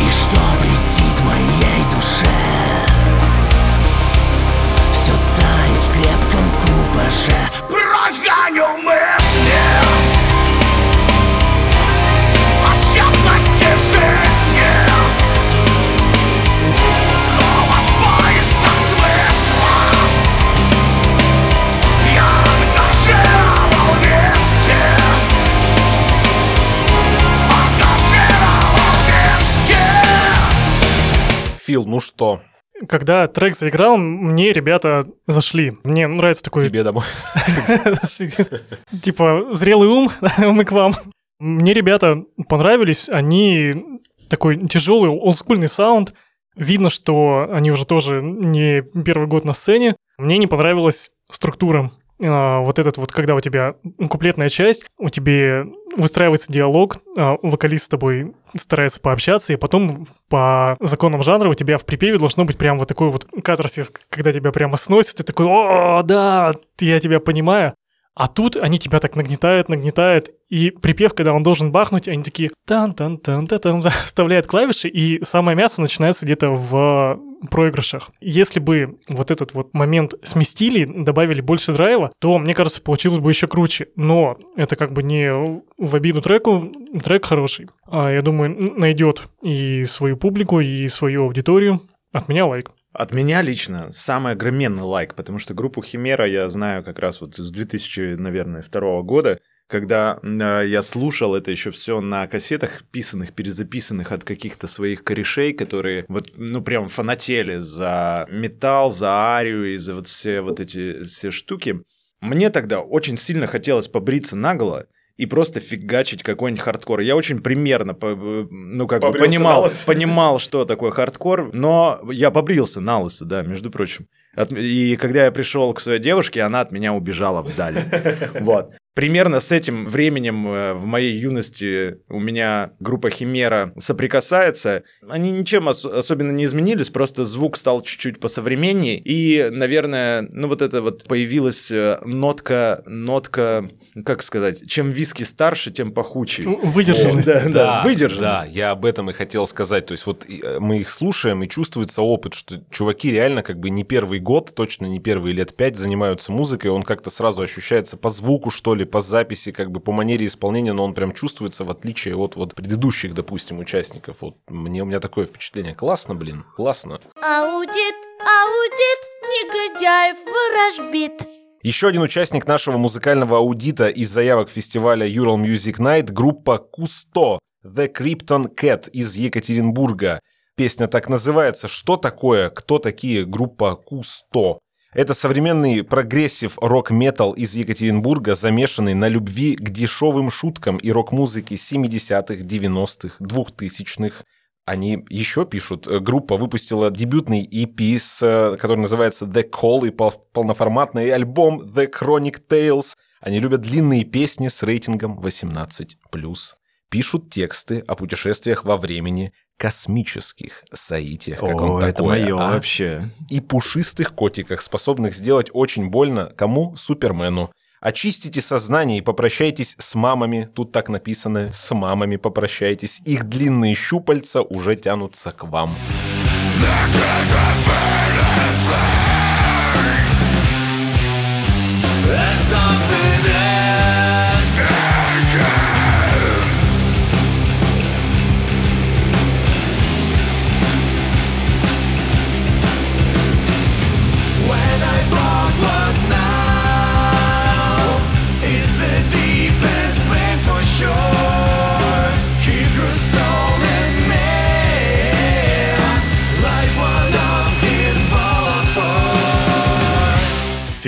И что претит моей душе? Все тает в крепком купаже. Прочь гоню мысли Фил, ну что, Когда трек заиграл, мне ребята зашли. Мне нравится такой... тебе домой? Типа, зрелый ум, мы к вам. Мне ребята понравились, они такой тяжелый, олдскульный саунд. Видно, что они уже тоже не первый год на сцене. Мне не понравилась структура. А, Вот этот вот, когда у тебя куплетная часть, у тебя выстраивается диалог, а, вокалист с тобой старается пообщаться, и потом по законам жанра у тебя в припеве должно быть прям вот такой вот катарсис, когда тебя прямо сносит, ты такой, о, да, я тебя понимаю. А тут они тебя так нагнетают, нагнетают, и припев, когда он должен бахнуть, они такие тан тан тан тан тан вставляют клавиши, и самое мясо начинается где-то в проигрышах. Если бы вот этот вот момент сместили, добавили больше драйва, то, мне кажется, получилось бы еще круче. Но это как бы не в обиду треку, трек хороший. А я думаю, найдет и свою публику, и свою аудиторию. От меня лайк. От меня лично самый огроменный лайк, потому что группу Химера я знаю как раз вот с 2000, наверное, второго года, когда э, я слушал это еще все на кассетах, писанных, перезаписанных от каких-то своих корешей, которые вот, ну, прям фанатели за металл, за арию и за вот все вот эти все штуки. Мне тогда очень сильно хотелось побриться наголо, и просто фигачить какой-нибудь хардкор. Я очень примерно, ну, как бы понимал, понимал, что такое хардкор, но я побрился на лысо, да, между прочим. От, и когда я пришел к своей девушке, она от меня убежала вдаль. Вот. Примерно с этим временем э, в моей юности у меня группа Химера соприкасается. Они ничем ос- особенно не изменились, просто звук стал чуть-чуть посовременнее. И, наверное, ну вот это вот появилась э, нотка, нотка как сказать, чем виски старше, тем похуче. Выдержанность. Да, да, Да, выдержанность. Да, я об этом и хотел сказать. То есть вот э, мы их слушаем, и чувствуется опыт, что чуваки реально как бы не первый год, точно не первые лет пять занимаются музыкой, он как-то сразу ощущается по звуку, что ли, по записи, как бы по манере исполнения, но он прям чувствуется в отличие от вот предыдущих, допустим, участников. Вот мне у меня такое впечатление. Классно, блин, классно. Аудит, аудит, негодяев ворожбит. Еще один участник нашего музыкального аудита из заявок фестиваля Ural Music Night – группа Кусто The Krypton Cat из Екатеринбурга. Песня так называется «Что такое? Кто такие группа Кусто?» Это современный прогрессив рок-метал из Екатеринбурга, замешанный на любви к дешевым шуткам и рок-музыке 70-х, 90-х, 2000-х. Они еще пишут. Э, Группа выпустила дебютный EP, э, который называется The Call, и пол- полноформатный альбом The Chronic Tales. Они любят длинные песни с рейтингом 18+. Пишут тексты о путешествиях во времени, космических соитиях, как О, он это такое, мое а? вообще. и пушистых котиках, способных сделать очень больно кому? Супермену. Очистите сознание и попрощайтесь с мамами. Тут так написано, с мамами попрощайтесь. Их длинные щупальца уже тянутся к вам.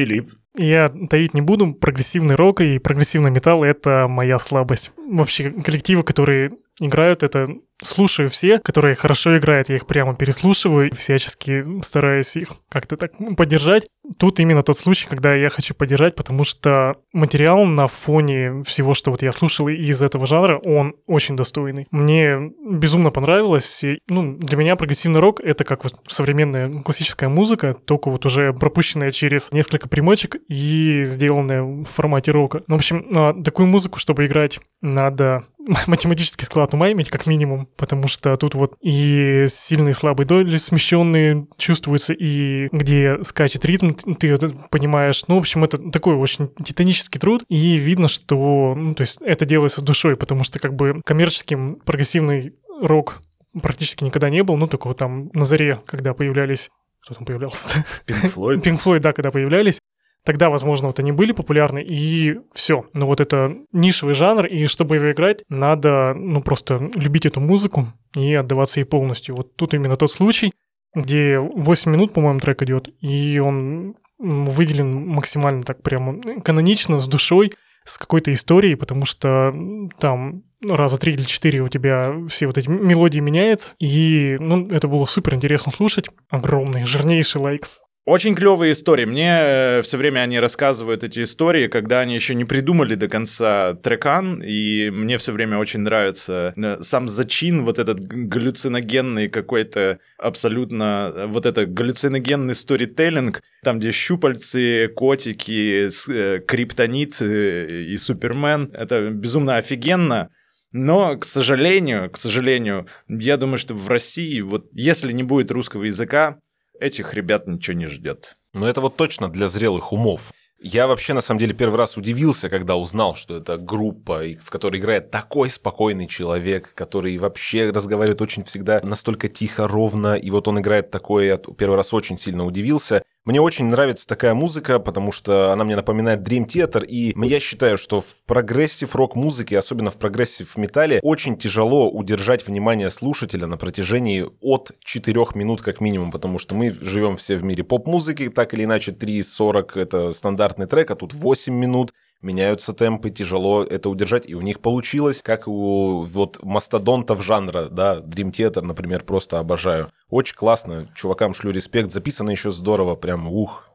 Филипп. Я таить не буду, прогрессивный рок и прогрессивный металл — это моя слабость. Вообще, коллективы, которые играют, это слушаю все, которые хорошо играют, я их прямо переслушиваю, всячески стараюсь их как-то так поддержать. Тут именно тот случай, когда я хочу поддержать, потому что материал на фоне всего, что вот я слушал из этого жанра, он очень достойный. Мне безумно понравилось. И, ну, для меня прогрессивный рок — это как вот современная классическая музыка, только вот уже пропущенная через несколько примочек и сделанная в формате рока. Ну, в общем, а, такую музыку, чтобы играть, надо математический склад ума иметь как минимум, потому что тут вот и сильные и слабые доли смещенные чувствуются, и где скачет ритм, ты понимаешь. Ну, в общем, это такой очень титанический труд, и видно, что, ну, то есть это делается душой, потому что как бы коммерческим прогрессивный рок практически никогда не был, ну, только вот там на заре, когда появлялись кто там появлялся? Пинк Флойд. Пинк Флойд, да, когда появлялись. Тогда, возможно, вот они были популярны, и все. Но вот это нишевый жанр, и чтобы его играть, надо, ну, просто любить эту музыку и отдаваться ей полностью. Вот тут именно тот случай, где 8 минут, по-моему, трек идет, и он выделен максимально так прямо канонично, с душой, с какой-то историей, потому что там раза три или четыре у тебя все вот эти мелодии меняются, и, ну, это было супер интересно слушать. Огромный, жирнейший лайк. Очень клевые истории. Мне все время они рассказывают эти истории, когда они еще не придумали до конца трекан, и мне все время очень нравится э, сам зачин, вот этот галлюциногенный какой-то абсолютно, э, вот это галлюциногенный сторителлинг, там, где щупальцы, котики, э, криптонит э, и супермен. Это безумно офигенно. Но, к сожалению, к сожалению, я думаю, что в России, вот если не будет русского языка, этих ребят ничего не ждет. Но это вот точно для зрелых умов. Я вообще, на самом деле, первый раз удивился, когда узнал, что это группа, в которой играет такой спокойный человек, который вообще разговаривает очень всегда настолько тихо, ровно, и вот он играет такое, я первый раз очень сильно удивился. Мне очень нравится такая музыка, потому что она мне напоминает Dream Theater, и я считаю, что в прогрессив рок-музыке, особенно в прогрессив металле, очень тяжело удержать внимание слушателя на протяжении от 4 минут как минимум, потому что мы живем все в мире поп-музыки, так или иначе 3.40 это стандартный трек, а тут 8 минут, меняются темпы, тяжело это удержать, и у них получилось, как у вот мастодонтов жанра, да, Dream Theater, например, просто обожаю. Очень классно, чувакам шлю респект, записано еще здорово, прям ух.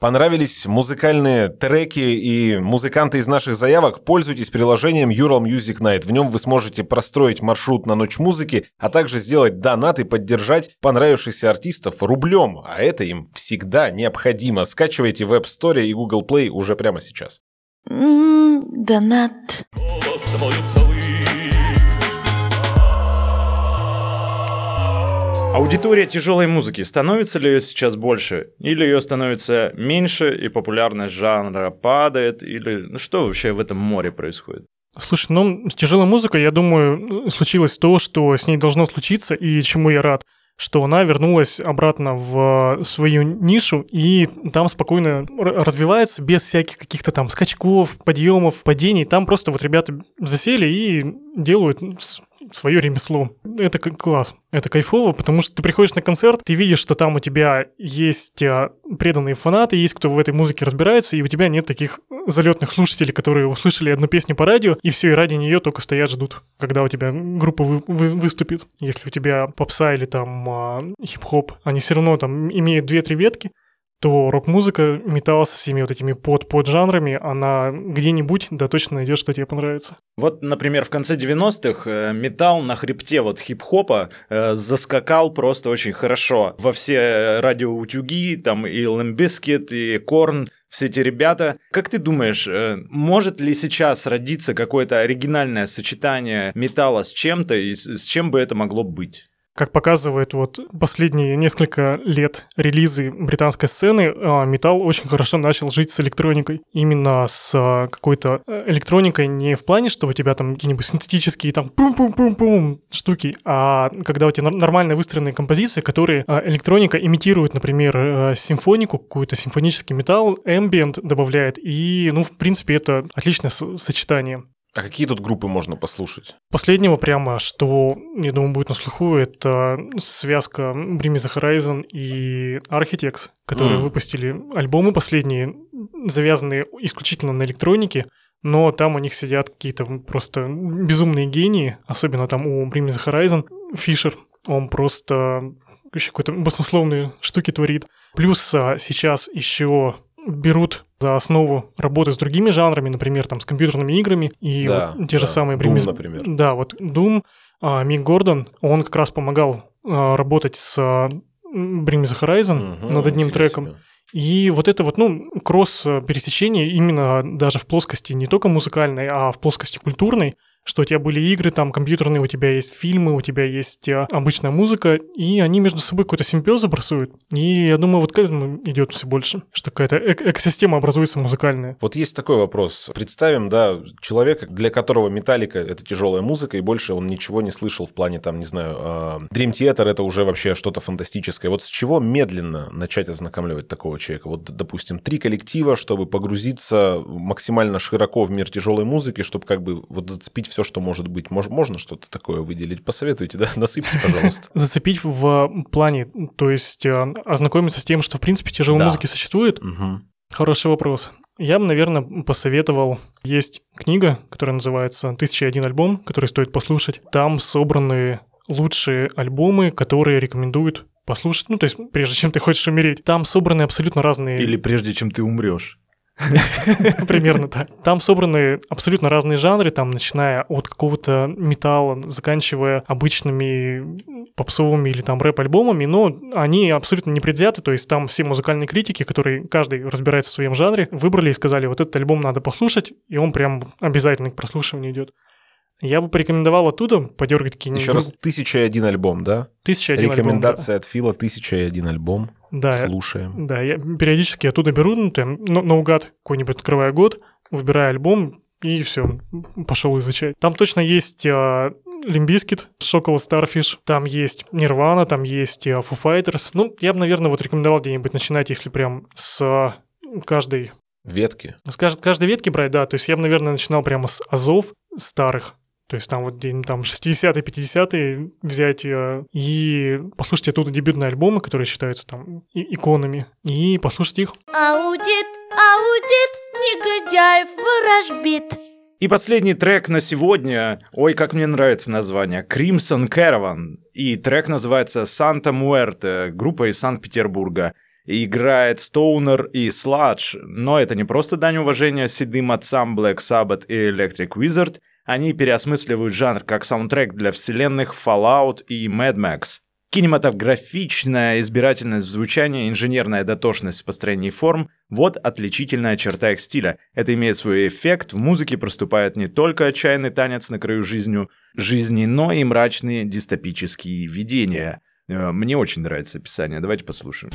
Понравились музыкальные треки и музыканты из наших заявок? Пользуйтесь приложением Ural Music Night. В нем вы сможете простроить маршрут на ночь музыки, а также сделать донат и поддержать понравившихся артистов рублем. А это им всегда необходимо. Скачивайте в App Store и Google Play уже прямо сейчас. М, Донат. Аудитория тяжелой музыки становится ли ее сейчас больше? Или ее становится меньше, и популярность жанра падает? Или ну, что вообще в этом море происходит? Слушай, ну, с тяжелой музыкой, я думаю, случилось то, что с ней должно случиться, и чему я рад, что она вернулась обратно в свою нишу, и там спокойно развивается без всяких каких-то там скачков, подъемов, падений. Там просто вот ребята засели и делают свое ремесло. Это класс, это кайфово, потому что ты приходишь на концерт, ты видишь, что там у тебя есть а, преданные фанаты, есть кто в этой музыке разбирается, и у тебя нет таких залетных слушателей, которые услышали одну песню по радио, и все, и ради нее только стоят, ждут, когда у тебя группа вы- вы- выступит. Если у тебя попса или там а, хип-хоп, они все равно там имеют две-три ветки, то рок-музыка, металл со всеми вот этими под-под-жанрами, она где-нибудь, да точно найдешь, что тебе понравится. Вот, например, в конце 90-х э, металл на хребте вот хип-хопа э, заскакал просто очень хорошо. Во все радиоутюги, там и Limbiskit, и Корн, все эти ребята. Как ты думаешь, э, может ли сейчас родиться какое-то оригинальное сочетание металла с чем-то, и с чем бы это могло быть? Как показывает вот последние несколько лет релизы британской сцены, а, металл очень хорошо начал жить с электроникой. Именно с а, какой-то э, электроникой не в плане, что у тебя там какие-нибудь синтетические там пум-пум-пум-пум штуки, а когда у тебя нормально выстроенные композиции, которые а, электроника имитирует, например, э, симфонику, какой-то симфонический металл, ambient добавляет, и, ну, в принципе, это отличное сочетание. А какие тут группы можно послушать? Последнего прямо, что, я думаю, будет на слуху, это связка Bring Me The Horizon и Architects, которые Мгм. выпустили альбомы последние, завязанные исключительно на электронике, но там у них сидят какие-то просто безумные гении, особенно там у Bring Me The Horizon. Фишер, он просто вообще какой-то баснословные штуки творит. Плюс а, сейчас еще берут за основу работы с другими жанрами, например, там с компьютерными играми, и Да, вот те же да. самые Doom, Bring Me- например. Да, вот Doom, а, Мик Гордон, он как раз помогал а, работать с а, Bring Me The Horizon Мгм, над одним треком. себе. И вот это вот, ну, кросс э, пересечение именно даже в плоскости не только музыкальной, а в плоскости культурной, что у тебя были игры там компьютерные, у тебя есть фильмы, у тебя есть э, обычная музыка, и они между собой какой-то симбиоз образуют. И я думаю, вот к этому идет все больше, что какая-то эк- экосистема образуется музыкальная. Вот есть такой вопрос. Представим, да, человека, для которого металлика это тяжелая музыка, и больше он ничего не слышал в плане, там, не знаю, а, Dream Theater это уже вообще что-то фантастическое. Вот с чего медленно начать ознакомливать такого человека? Вот, допустим, три коллектива, чтобы погрузиться максимально широко в мир тяжелой музыки, чтобы как бы вот зацепить все, что может быть. Мож- можно что-то такое выделить? Посоветуйте, да? Насыпьте, пожалуйста. Зацепить в плане, то есть э, ознакомиться с тем, что в принципе тяжелой Да. музыки существует. Хороший вопрос. Я бы, наверное, посоветовал. Есть книга, которая называется «1001 альбом», который стоит послушать. Там собраны лучшие альбомы, которые рекомендуют послушать, ну, то есть, прежде чем ты хочешь умереть. Там собраны абсолютно разные... Или прежде чем ты умрешь. Примерно так. Там собраны абсолютно разные жанры, там начиная от какого-то металла, заканчивая обычными попсовыми или там рэп-альбомами, но они абсолютно не предвзяты, то есть там все музыкальные критики, которые каждый разбирается в своем жанре, выбрали и сказали, вот этот альбом надо послушать, и он прям обязательно к прослушиванию идет. Я бы порекомендовал оттуда подергать какие-нибудь... Еще раз, тысяча и один альбом, да? Тысяча и один альбом, да. Рекомендация от Фила тысяча и один альбом. Да, Слушаем. Да, я периодически оттуда беру, ну, там, на- наугад какой-нибудь открываю год, выбираю альбом и все, пошел изучать. Там точно есть Limp Bizkit, Chocolate Starfish, там есть Нирвана, там есть а, Foo Fighters. Ну, я бы, наверное, вот рекомендовал где-нибудь начинать, если прям с а, каждой Ветки. с кажд- каждой ветки брать, да. То есть я бы, наверное, начинал прямо с азов старых. То есть там вот день там 60-е, 50-е взять э, и послушать оттуда дебютные альбомы, которые считаются там и- иконами, и послушать их. Аудит, аудит, негодяев ворожбит. И последний трек на сегодня. Ой, как мне нравится название. Crimson Caravan. И трек называется Santa Muerte. Группа из Санкт-Петербурга. И Играет Стоунер и Сладж. Но это не просто дань уважения седым отцам Black Sabbath и Electric Wizard. Они переосмысливают жанр как саундтрек для вселенных Fallout и Mad Max. Кинематографичная избирательность в звучании, инженерная дотошность в построении форм – вот отличительная черта их стиля. Это имеет свой эффект, в музыке проступает не только отчаянный танец на краю жизнью, жизни, но и мрачные дистопические видения. Э, Мне очень нравится описание, давайте послушаем.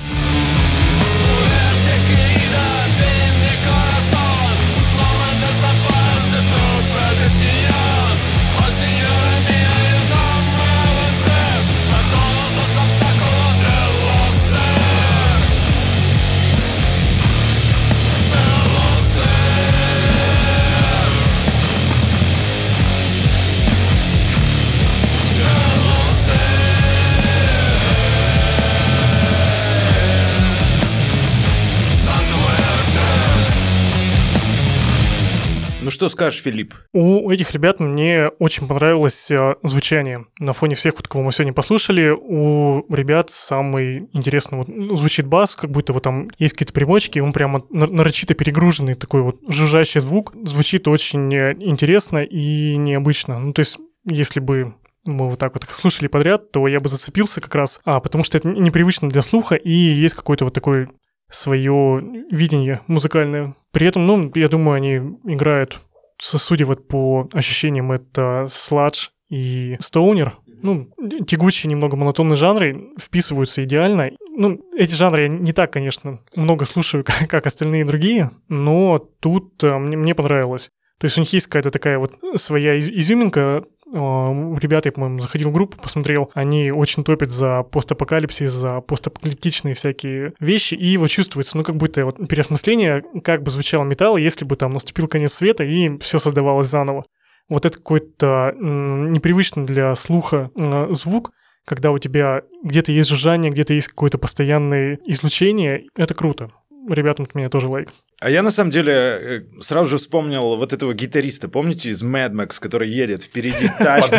Что скажешь, Филипп? У этих ребят мне очень понравилось э, звучание. На фоне всех, вот, кого мы сегодня послушали, у ребят самый интересный вот, ну, звучит бас, как будто вот там есть какие-то примочки, он прямо нар- нарочито перегруженный, такой вот жужжащий звук. Звучит очень э, интересно и необычно. Ну, то есть, если бы мы вот так вот слушали подряд, то я бы зацепился как раз, а, потому что это непривычно для слуха, и есть какой-то вот такой свое видение музыкальное. При этом, ну, я думаю, они играют, судя вот по ощущениям, это сладж и стоунер. Ну, тягучие, немного монотонные жанры вписываются идеально. Ну, эти жанры я не так, конечно, много слушаю, как, остальные другие, но тут э, мне, понравилось. То есть у них есть какая-то такая вот своя из- изюминка, а, у ребят, я, по-моему, заходил в группу, посмотрел, они очень топят за постапокалипсис, за постапокалиптичные всякие вещи, и вот чувствуется, ну, как будто вот переосмысление, как бы звучал металл, если бы там наступил конец света, и все создавалось заново. Вот это какой-то непривычный для слуха э, звук, когда у тебя где-то есть жужжание, где-то есть какое-то постоянное излучение, это круто. Ребятам от меня тоже лайк. А я на самом деле э, сразу же вспомнил вот этого гитариста, помните, из Mad Max, который едет впереди тачки.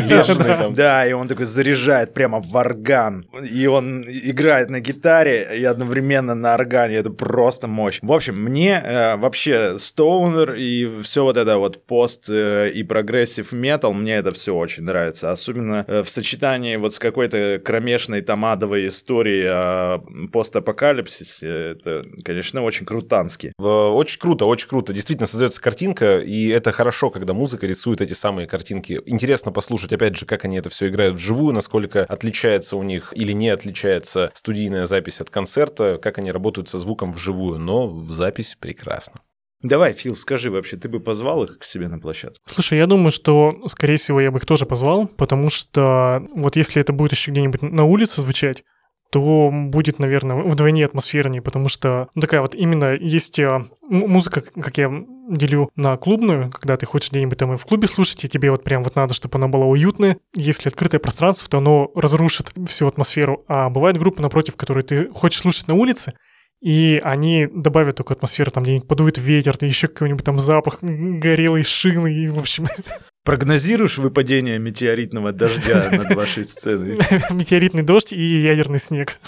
Да, и он такой заряжает прямо в орган. И он играет на гитаре и одновременно на органе. Это просто мощь. В общем, мне э, вообще stoner и все вот это вот пост э, и progressive metal, мне это все очень нравится. Особенно э, в сочетании вот с какой-то кромешной томадовой историей о постапокалипсисе. Это, конечно, очень крутански. В- Очень круто, очень круто. Действительно создается картинка, и это хорошо, когда музыка рисует эти самые картинки. Интересно послушать, опять же, как они это все играют вживую, насколько отличается у них или не отличается студийная запись от концерта, как они работают со звуком вживую, но в запись прекрасно. Давай, Фил, скажи вообще, ты бы позвал их к себе на площадку? Слушай, я думаю, что, скорее всего, я бы их тоже позвал, потому что вот если это будет еще где-нибудь на улице звучать, то будет, наверное, вдвойне атмосфернее, потому что ну, такая вот именно есть а, музыка, как я делю на клубную, когда ты хочешь где-нибудь там и в клубе слушать, и тебе вот прям вот надо, чтобы она была уютная. Если открытое пространство, то оно разрушит всю атмосферу. А бывает группа напротив, которую ты хочешь слушать на улице, и они добавят такую атмосферу, там где-нибудь подует ветер, там еще какой-нибудь там запах горелой шины, и, в общем, Прогнозируешь выпадение метеоритного дождя над вашей сценой? метеоритный дождь и ядерный снег.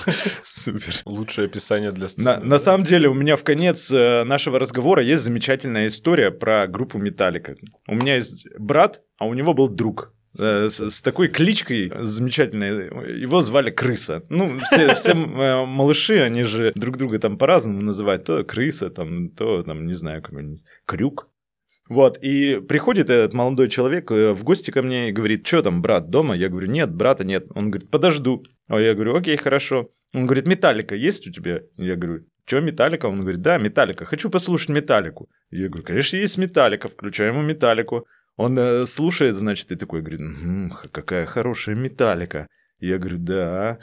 Супер. Лучшее описание для сцены. На, на самом деле, у меня в конец э, нашего разговора есть замечательная история про группу Металлика. У меня есть брат, а у него был друг. Э, С, с такой кличкой замечательной, его звали Крыса. Ну, все, все э, малыши, они же друг друга там по-разному называют. То Крыса, там, то, там, не знаю, какой-нибудь Крюк. Вот, и приходит этот молодой человек э, в гости ко мне и говорит, что там, брат, дома? Я говорю, нет, брата нет. Он говорит, подожду. А я говорю, окей, хорошо. Он говорит, металлика есть у тебя? Я говорю, что металлика? Он говорит, да, металлика. Хочу послушать металлику. Я говорю, конечно, есть металлика, включаем ему металлику. Он э, слушает, значит, и такой говорит, «Мгм, х- какая хорошая металлика. Я говорю, да.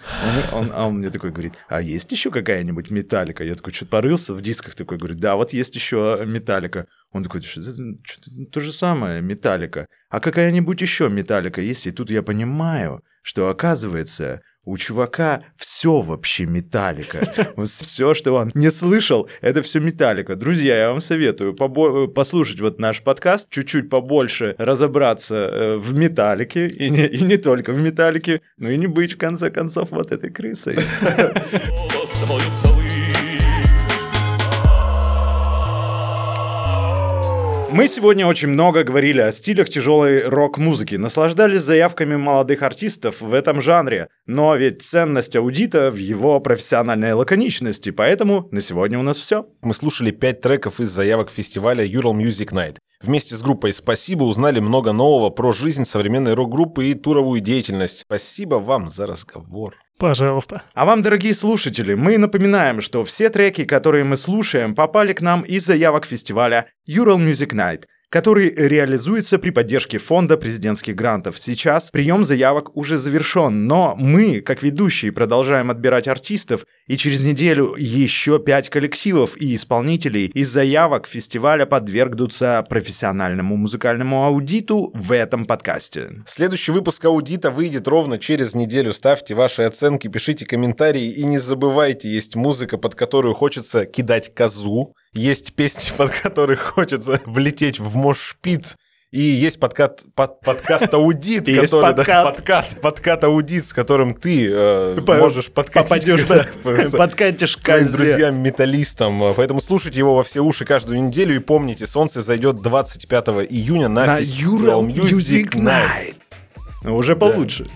Он, он- а он мне такой говорит, а есть еще какая-нибудь металлика? Я такой, что-то порылся в дисках, такой, говорю, да, вот есть еще металлика. Он такой, что это что-то то же самое, металлика. А какая-нибудь еще металлика есть? И тут я понимаю, что оказывается, у чувака все вообще металлика. Все, что он не слышал, это все металлика. Друзья, я вам советую побо- послушать вот наш подкаст, чуть-чуть побольше разобраться э, в металлике, и не, и не только в металлике, но и не быть, в конце концов, вот этой крысой. Мы сегодня очень много говорили о стилях тяжелой рок-музыки, наслаждались заявками молодых артистов в этом жанре, но ведь ценность аудита в его профессиональной лаконичности, поэтому на сегодня у нас все. Мы слушали пять треков из заявок фестиваля Ural Music Night. Вместе с группой «Спасибо» узнали много нового про жизнь современной рок-группы и туровую деятельность. Спасибо вам за разговор. Пожалуйста. А вам, дорогие слушатели, мы напоминаем, что все треки, которые мы слушаем, попали к нам из заявок фестиваля Ural Music Night, который реализуется при поддержке фонда президентских грантов. Сейчас прием заявок уже завершен, но мы, как ведущие, продолжаем отбирать артистов, и через неделю еще пять коллективов и исполнителей из заявок фестиваля подвергнутся профессиональному музыкальному аудиту в этом подкасте. Следующий выпуск аудита выйдет ровно через неделю. Ставьте ваши оценки, пишите комментарии и не забывайте, есть музыка, под которую хочется кидать козу, есть песни, под которые хочется влететь в мошпит, и есть подкат, под, подкаст аудит, И есть который, да, подкат. подкат, подкат аудит, с которым ты э, По- можешь подкатить Попадешь, да, да, подкатишь к своим друзьям-металлистам. Поэтому слушайте его во все уши каждую неделю и помните, солнце зайдет 25 июня на, На Ural Music Night. Ну, Уже получше.